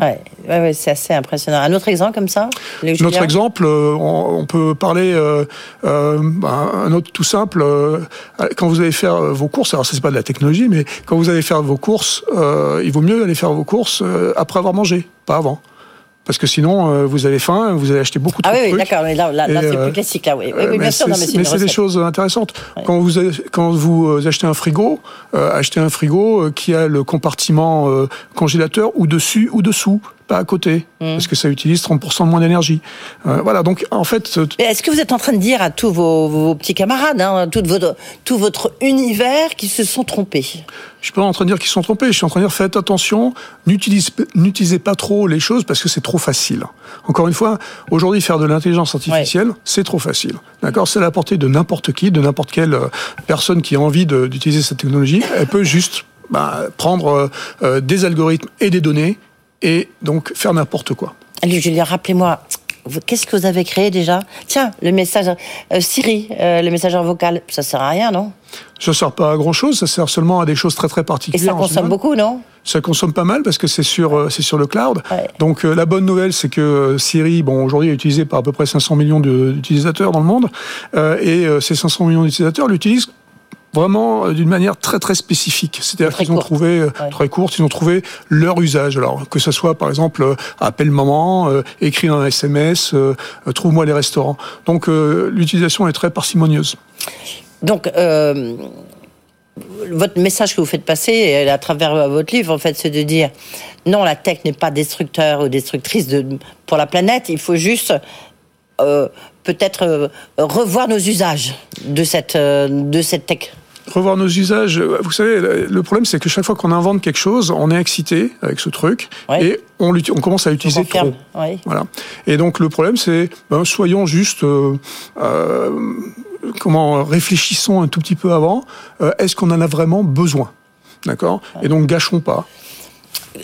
Ouais, ouais, c'est assez impressionnant. Un autre exemple comme ça Un autre exemple, euh, on, peut parler, euh, euh, bah, un autre tout simple, quand vous allez faire vos courses, alors ça c'est pas de la technologie, mais quand vous allez faire vos courses, il vaut mieux aller faire vos courses après avoir mangé, pas avant parce que sinon euh, vous avez faim, vous allez acheter beaucoup de ah trucs. Ah oui, d'accord, là, là, là c'est plus euh, classique, là, oui, oui, oui bien sûr. mais c'est des choses intéressantes. Quand vous quand vous euh, achetez un frigo, achetez un frigo qui a le compartiment congélateur ou dessus ou dessous pas à côté, mmh. parce que ça utilise 30% moins d'énergie. Euh, voilà, donc en fait... Est-ce que vous êtes en train de dire à tous vos, petits camarades, hein, tout, votre, tout votre univers, qu'ils se sont trompés? Je suis pas en train de dire qu'ils se sont trompés, je suis en train de dire faites attention, n'utilisez pas trop les choses parce que c'est trop facile. Encore une fois, aujourd'hui, faire de l'intelligence artificielle, c'est trop facile. D'accord? C'est à la portée de n'importe qui, de n'importe quelle euh, personne qui a envie d'utiliser cette technologie. Elle peut juste bah, prendre euh, des algorithmes et des données et donc faire n'importe quoi. Allez, Julien, rappelez-moi, qu'est-ce que vous avez créé déjà? Tiens, le message euh, Siri, euh, le messageur vocal, ça sert à rien, non? Ça sert pas à grand chose, ça sert seulement à des choses très très Et particulières. ça en consomme beaucoup, non? Ça consomme pas mal parce que c'est sur euh, c'est sur le cloud. Ouais. Donc la bonne nouvelle c'est que Siri, bon aujourd'hui est utilisé par à peu près 500 millions d'utilisateurs dans le monde et ces 500 millions d'utilisateurs l'utilisent vraiment euh, d'une manière très très spécifique. C'est-à-dire qu'ils ont trouvé euh, Ouais. très courte, ils ont trouvé leur usage. Alors que ce soit par exemple euh, appelle maman, euh, écrit un SMS, euh, trouve-moi les restaurants. Donc euh, l'utilisation est très parcimonieuse. Donc, votre message que vous faites passer à travers votre livre, en fait, c'est de dire non, la tech n'est pas destructeur ou destructrice de, pour la planète. Il faut juste euh, peut-être euh, revoir nos usages de cette, euh, de cette tech. Revoir nos usages. Vous savez, le problème, c'est que chaque fois qu'on invente quelque chose, on est excité avec ce truc Ouais. et on, commence à l'utiliser trop. Voilà. Et donc le problème, c'est ben, soyons juste, euh, euh, comment réfléchissons un tout petit peu avant. Euh, Est-ce qu'on en a vraiment besoin? D'accord? Et donc gâchons pas.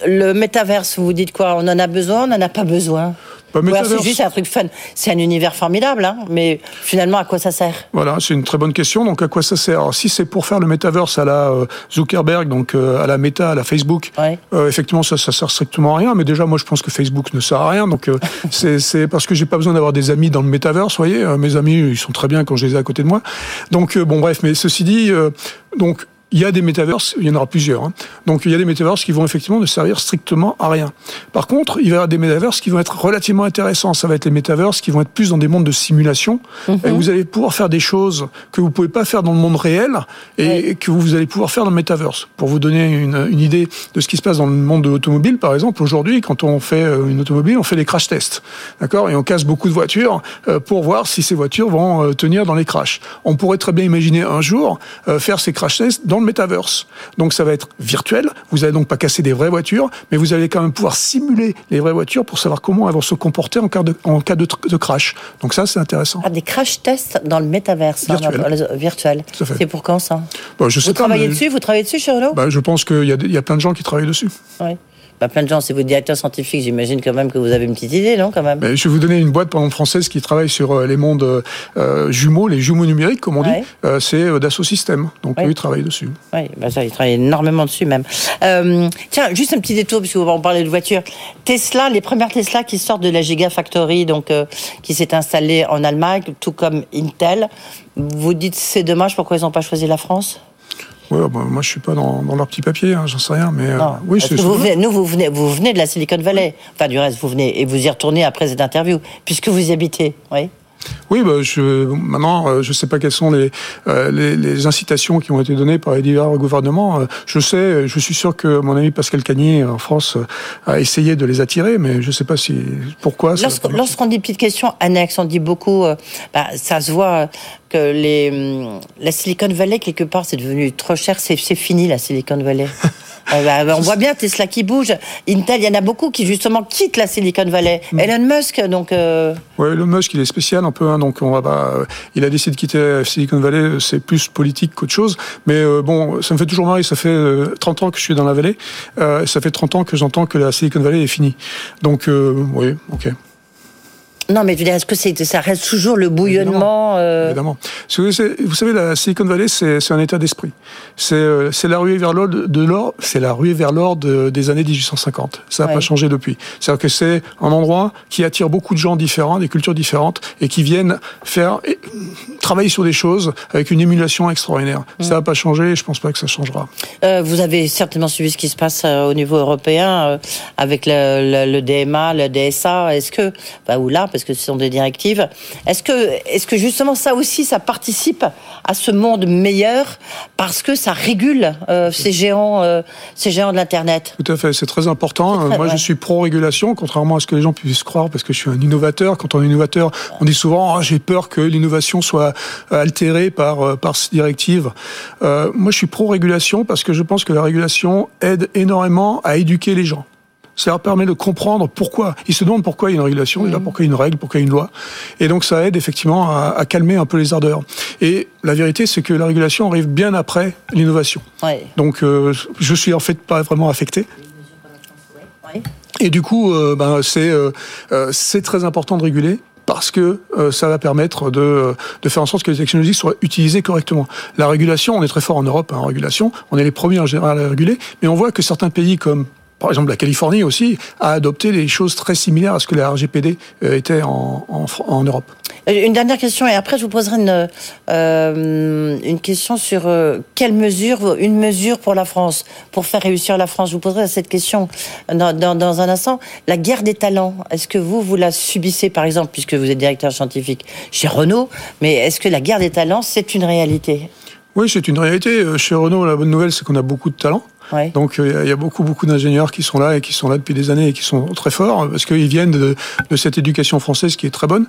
Le métaverse, vous dites quoi? On en a besoin, on n'en a pas besoin? Bah, C'est juste un truc fun. C'est un univers formidable, hein, mais finalement, à quoi ça sert? Voilà, c'est une très bonne question. Donc, à quoi ça sert? Alors, Si c'est pour faire le metaverse à la euh, Zuckerberg, donc euh, à la Meta, à la Facebook, Ouais. euh, effectivement, ça, ça sert strictement à rien. Mais déjà, moi, je pense que Facebook ne sert à rien. Donc, euh, c'est parce que j'ai pas besoin d'avoir des amis dans le metaverse. Voyez, Euh, mes amis, ils sont très bien quand je les ai à côté de moi. Donc, euh, bon, bref. Mais ceci dit, euh, donc. Il y a des métaverses, il y en aura plusieurs. hein. Donc il y a des métaverses qui vont effectivement ne servir strictement à rien. Par contre, il va y avoir des métaverses qui vont être relativement intéressants. Ça va être les métaverses qui vont être plus dans des mondes de simulation. Et vous allez pouvoir faire des choses que vous pouvez pas faire dans le monde réel et Ouais. que vous allez pouvoir faire dans le métaverse. Pour vous donner une, une idée de ce qui se passe dans le monde de l'automobile, par exemple, aujourd'hui, quand on fait euh, une automobile, on fait des crash tests. D'accord Et on casse beaucoup de voitures euh, pour voir si ces voitures vont euh, tenir dans les crashs. On pourrait très bien imaginer un jour faire ces crash tests dans le metaverse. Donc ça va être virtuel. Vous allez donc pas casser des vraies voitures, mais vous allez quand même pouvoir simuler les vraies voitures pour savoir comment elles vont se comporter en cas de, en cas de, tr- de crash. Donc ça, c'est intéressant. ah, Des crash tests dans le métaverse. hein, Virtuel. dans- virtuel. C'est pour quand ça? Je sais Vous pas, travaillez mais- dessus Vous travaillez dessus, chez Renault Bah, je pense qu'il y, y a plein de gens qui travaillent dessus. Oui. Bah, plein de gens, c'est votre directeur scientifique, j'imagine quand même que vous avez une petite idée, non quand même Mais je vais vous donner une boîte par exemple, française qui travaille sur euh, les mondes euh, euh, jumeaux, les jumeaux numériques, comme on Ouais. dit. Euh, c'est Dassault Systèmes. Donc Ouais. eux, ils travaillent dessus. Oui, bah ça, il travaille énormément dessus même. Euh, tiens, juste un petit détour, puisque on parlait de voitures. Tesla, les premières Tesla qui sortent de la Gigafactory, donc qui s'est installée en Allemagne, tout comme Intel. Vous dites c'est dommage, pourquoi ils n'ont pas choisi la France? Ouais, bah, moi, je suis pas dans, dans leur petit papier, hein, j'en sais rien. Mais euh, oui, c'est vous venez, nous, vous venez, vous venez de la Silicon Valley. Enfin, du reste, vous venez et vous y retournez après cette interview, puisque vous y habitez. Oui. Oui, bah, je, maintenant, euh, je sais pas quelles sont les, euh, les, les incitations qui ont été données par les divers gouvernements. Je sais, je suis sûr que mon ami Pascal Cagnier en France a essayé de les attirer, mais je sais pas si pourquoi. Lorsqu'-. Lorsqu'on dit petite question annexe, on dit beaucoup, euh, bah, ça se voit que les, hum, la Silicon Valley, quelque part, c'est devenu trop cher, c'est fini la Silicon Valley. Euh, bah, bah, on voit bien Tesla qui bouge, Intel, il y en a beaucoup qui justement quittent la Silicon Valley. Mm. Elon Musk, donc... euh, Ouais, Elon Musk, il est spécial un peu, hein, donc on va pas. euh, il a décidé de quitter Silicon Valley, c'est plus politique qu'autre chose. Mais euh, bon, ça me fait toujours marrer. Ça fait euh, 30 ans que je suis dans la vallée. Ça fait 30 ans que j'entends que la Silicon Valley est finie. Donc, oui, ok, Non, mais je veux dire, est-ce que ça reste toujours le bouillonnement euh, évidemment. C'est- Vous savez, la Silicon Valley, c'est un état d'esprit. C'est euh, la ruée vers l'or de, l'or. C'est la ruée vers l'or de- des années 1850. Ça n'a Ouais. pas changé depuis. C'est-à-dire que c'est un endroit qui attire beaucoup de gens différents, des cultures différentes, et qui viennent faire et, travailler sur des choses avec une émulation extraordinaire. Mm. Ça n'a pas changé. et Je pense pas que ça changera. Euh, vous avez certainement suivi ce qui se passe euh, au niveau européen euh, avec le, le- le DMA, le DSA. Est-ce que, bah, ou là, parce que ce sont des directives, est-ce que, est-ce que justement ça aussi, ça participe à ce monde meilleur parce que ça régule euh, ces géants, euh, ces géants de l'internet? Tout à fait, c'est très important. Très- Euh, Moi, ouais. je suis pro-régulation, contrairement à ce que les gens puissent croire, parce que je suis un innovateur. Quand on est innovateur, on dit souvent Ah, j'ai peur que l'innovation soit altérée par euh, par cette directive. Euh, moi, je suis pro-régulation parce que je pense que la régulation aide énormément à éduquer les gens. Ça leur permet de comprendre pourquoi. Ils se demandent pourquoi il y a une régulation, déjà pourquoi il y a une règle, pourquoi il y a une loi. Et donc ça aide effectivement à, à calmer un peu les ardeurs. Et la vérité, c'est que la régulation arrive bien après l'innovation. Ouais. Donc euh, je suis en fait pas vraiment affecté. Ouais. Et du coup, euh, ben, c'est euh, euh, c'est très important de réguler parce que ça va permettre de, de faire en sorte que les technologies soient utilisées correctement. La régulation, on est très fort en Europe hein, en régulation, on est les premiers en général à réguler, mais on voit que certains pays comme par exemple, la Californie aussi a adopté des choses très similaires à ce que la RGPD euh, était en, en, Europe. Euh, une dernière question et après je vous poserai une, euh, une question sur quelle mesure, une mesure pour la France, pour faire réussir la France? Je vous poserai cette question dans, dans, dans un instant. La guerre des talents, est-ce que vous, vous la subissez par exemple, puisque vous êtes directeur scientifique chez Renault, mais est-ce que la guerre des talents, c'est une réalité? Oui, c'est une réalité. Chez Renault, la bonne nouvelle, c'est qu'on a beaucoup de talents. Donc euh, il y a beaucoup beaucoup d'ingénieurs qui sont là et qui sont là depuis des années et qui sont très forts parce qu'ils viennent de, de, cette éducation française qui est très bonne.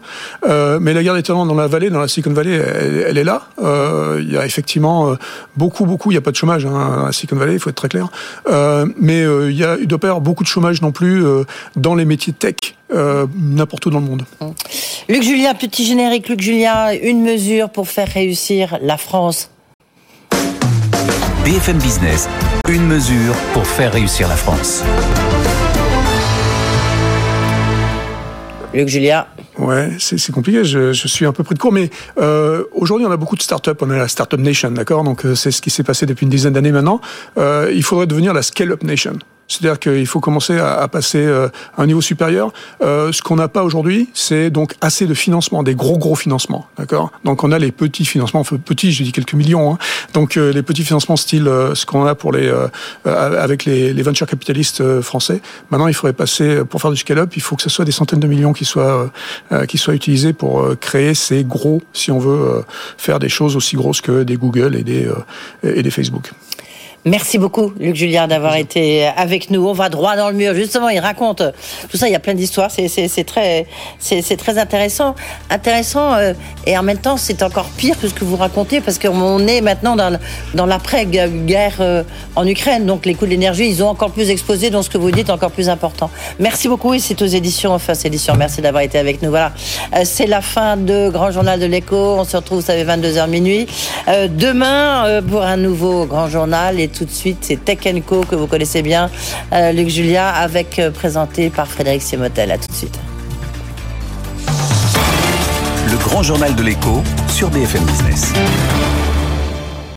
Euh, mais la guerre des talents dans la vallée, dans la Silicon Valley, elle, est là. Euh, il y a effectivement beaucoup beaucoup. Il n'y a pas de chômage hein, à Silicon Valley, il faut être très clair. Euh, mais il y a il doit pas y avoir beaucoup de chômage non plus dans les métiers tech. n'importe où dans le monde. Luc Julien, petit générique. Luc Julien, une mesure pour faire réussir la France. BFM Business une mesure pour faire réussir la France. Luc Julia. Ouais, c'est compliqué. Je, je, suis un peu pris de court, mais euh, aujourd'hui, on a beaucoup de startups. On est la startup nation, d'accord? Donc, euh, c'est ce qui s'est passé depuis une dizaine d'années maintenant. Euh, il faudrait devenir la scale-up nation. C'est-à-dire qu'il faut commencer à, passer euh, à un niveau supérieur. Euh, ce qu'on n'a pas aujourd'hui, c'est donc assez de financement, des gros gros financements, d'accord? Donc on a les petits financements, enfin petits, je dis quelques millions. Hein. Donc euh, les petits financements style ce qu'on a pour les avec les, les venture capitalistes français. Maintenant, il faudrait passer pour faire du scale-up, il faut que ce soit des centaines de millions qui soient qui soient utilisés pour créer ces gros, si on veut faire des choses aussi grosses que des Google et des et des Facebook. Merci beaucoup, Luc Julien, d'avoir été avec nous. On va droit dans le mur. Justement, il raconte tout ça. Il y a plein d'histoires. C'est très, c'est très intéressant, intéressant. Euh, et en même temps, c'est encore pire que ce que vous racontez parce qu'on est maintenant dans, dans l'après-guerre euh, en Ukraine. Donc, les coûts de l'énergie, ils ont encore plus explosé. Donc, ce que vous dites, encore plus important. Merci beaucoup. Et c'est aux éditions, enfin, éditions. Merci d'avoir été avec nous. Voilà. Euh, c'est la fin de Grand Journal de l'Écho. On se retrouve, vous savez, 22h minuit. demain, pour un nouveau Grand Journal. Et tout de suite, c'est Tech Co que vous connaissez bien, euh, Luc Julia, avec euh, présenté par Frédéric Simotel. À tout de suite. Le grand journal de l'écho sur BFM Business.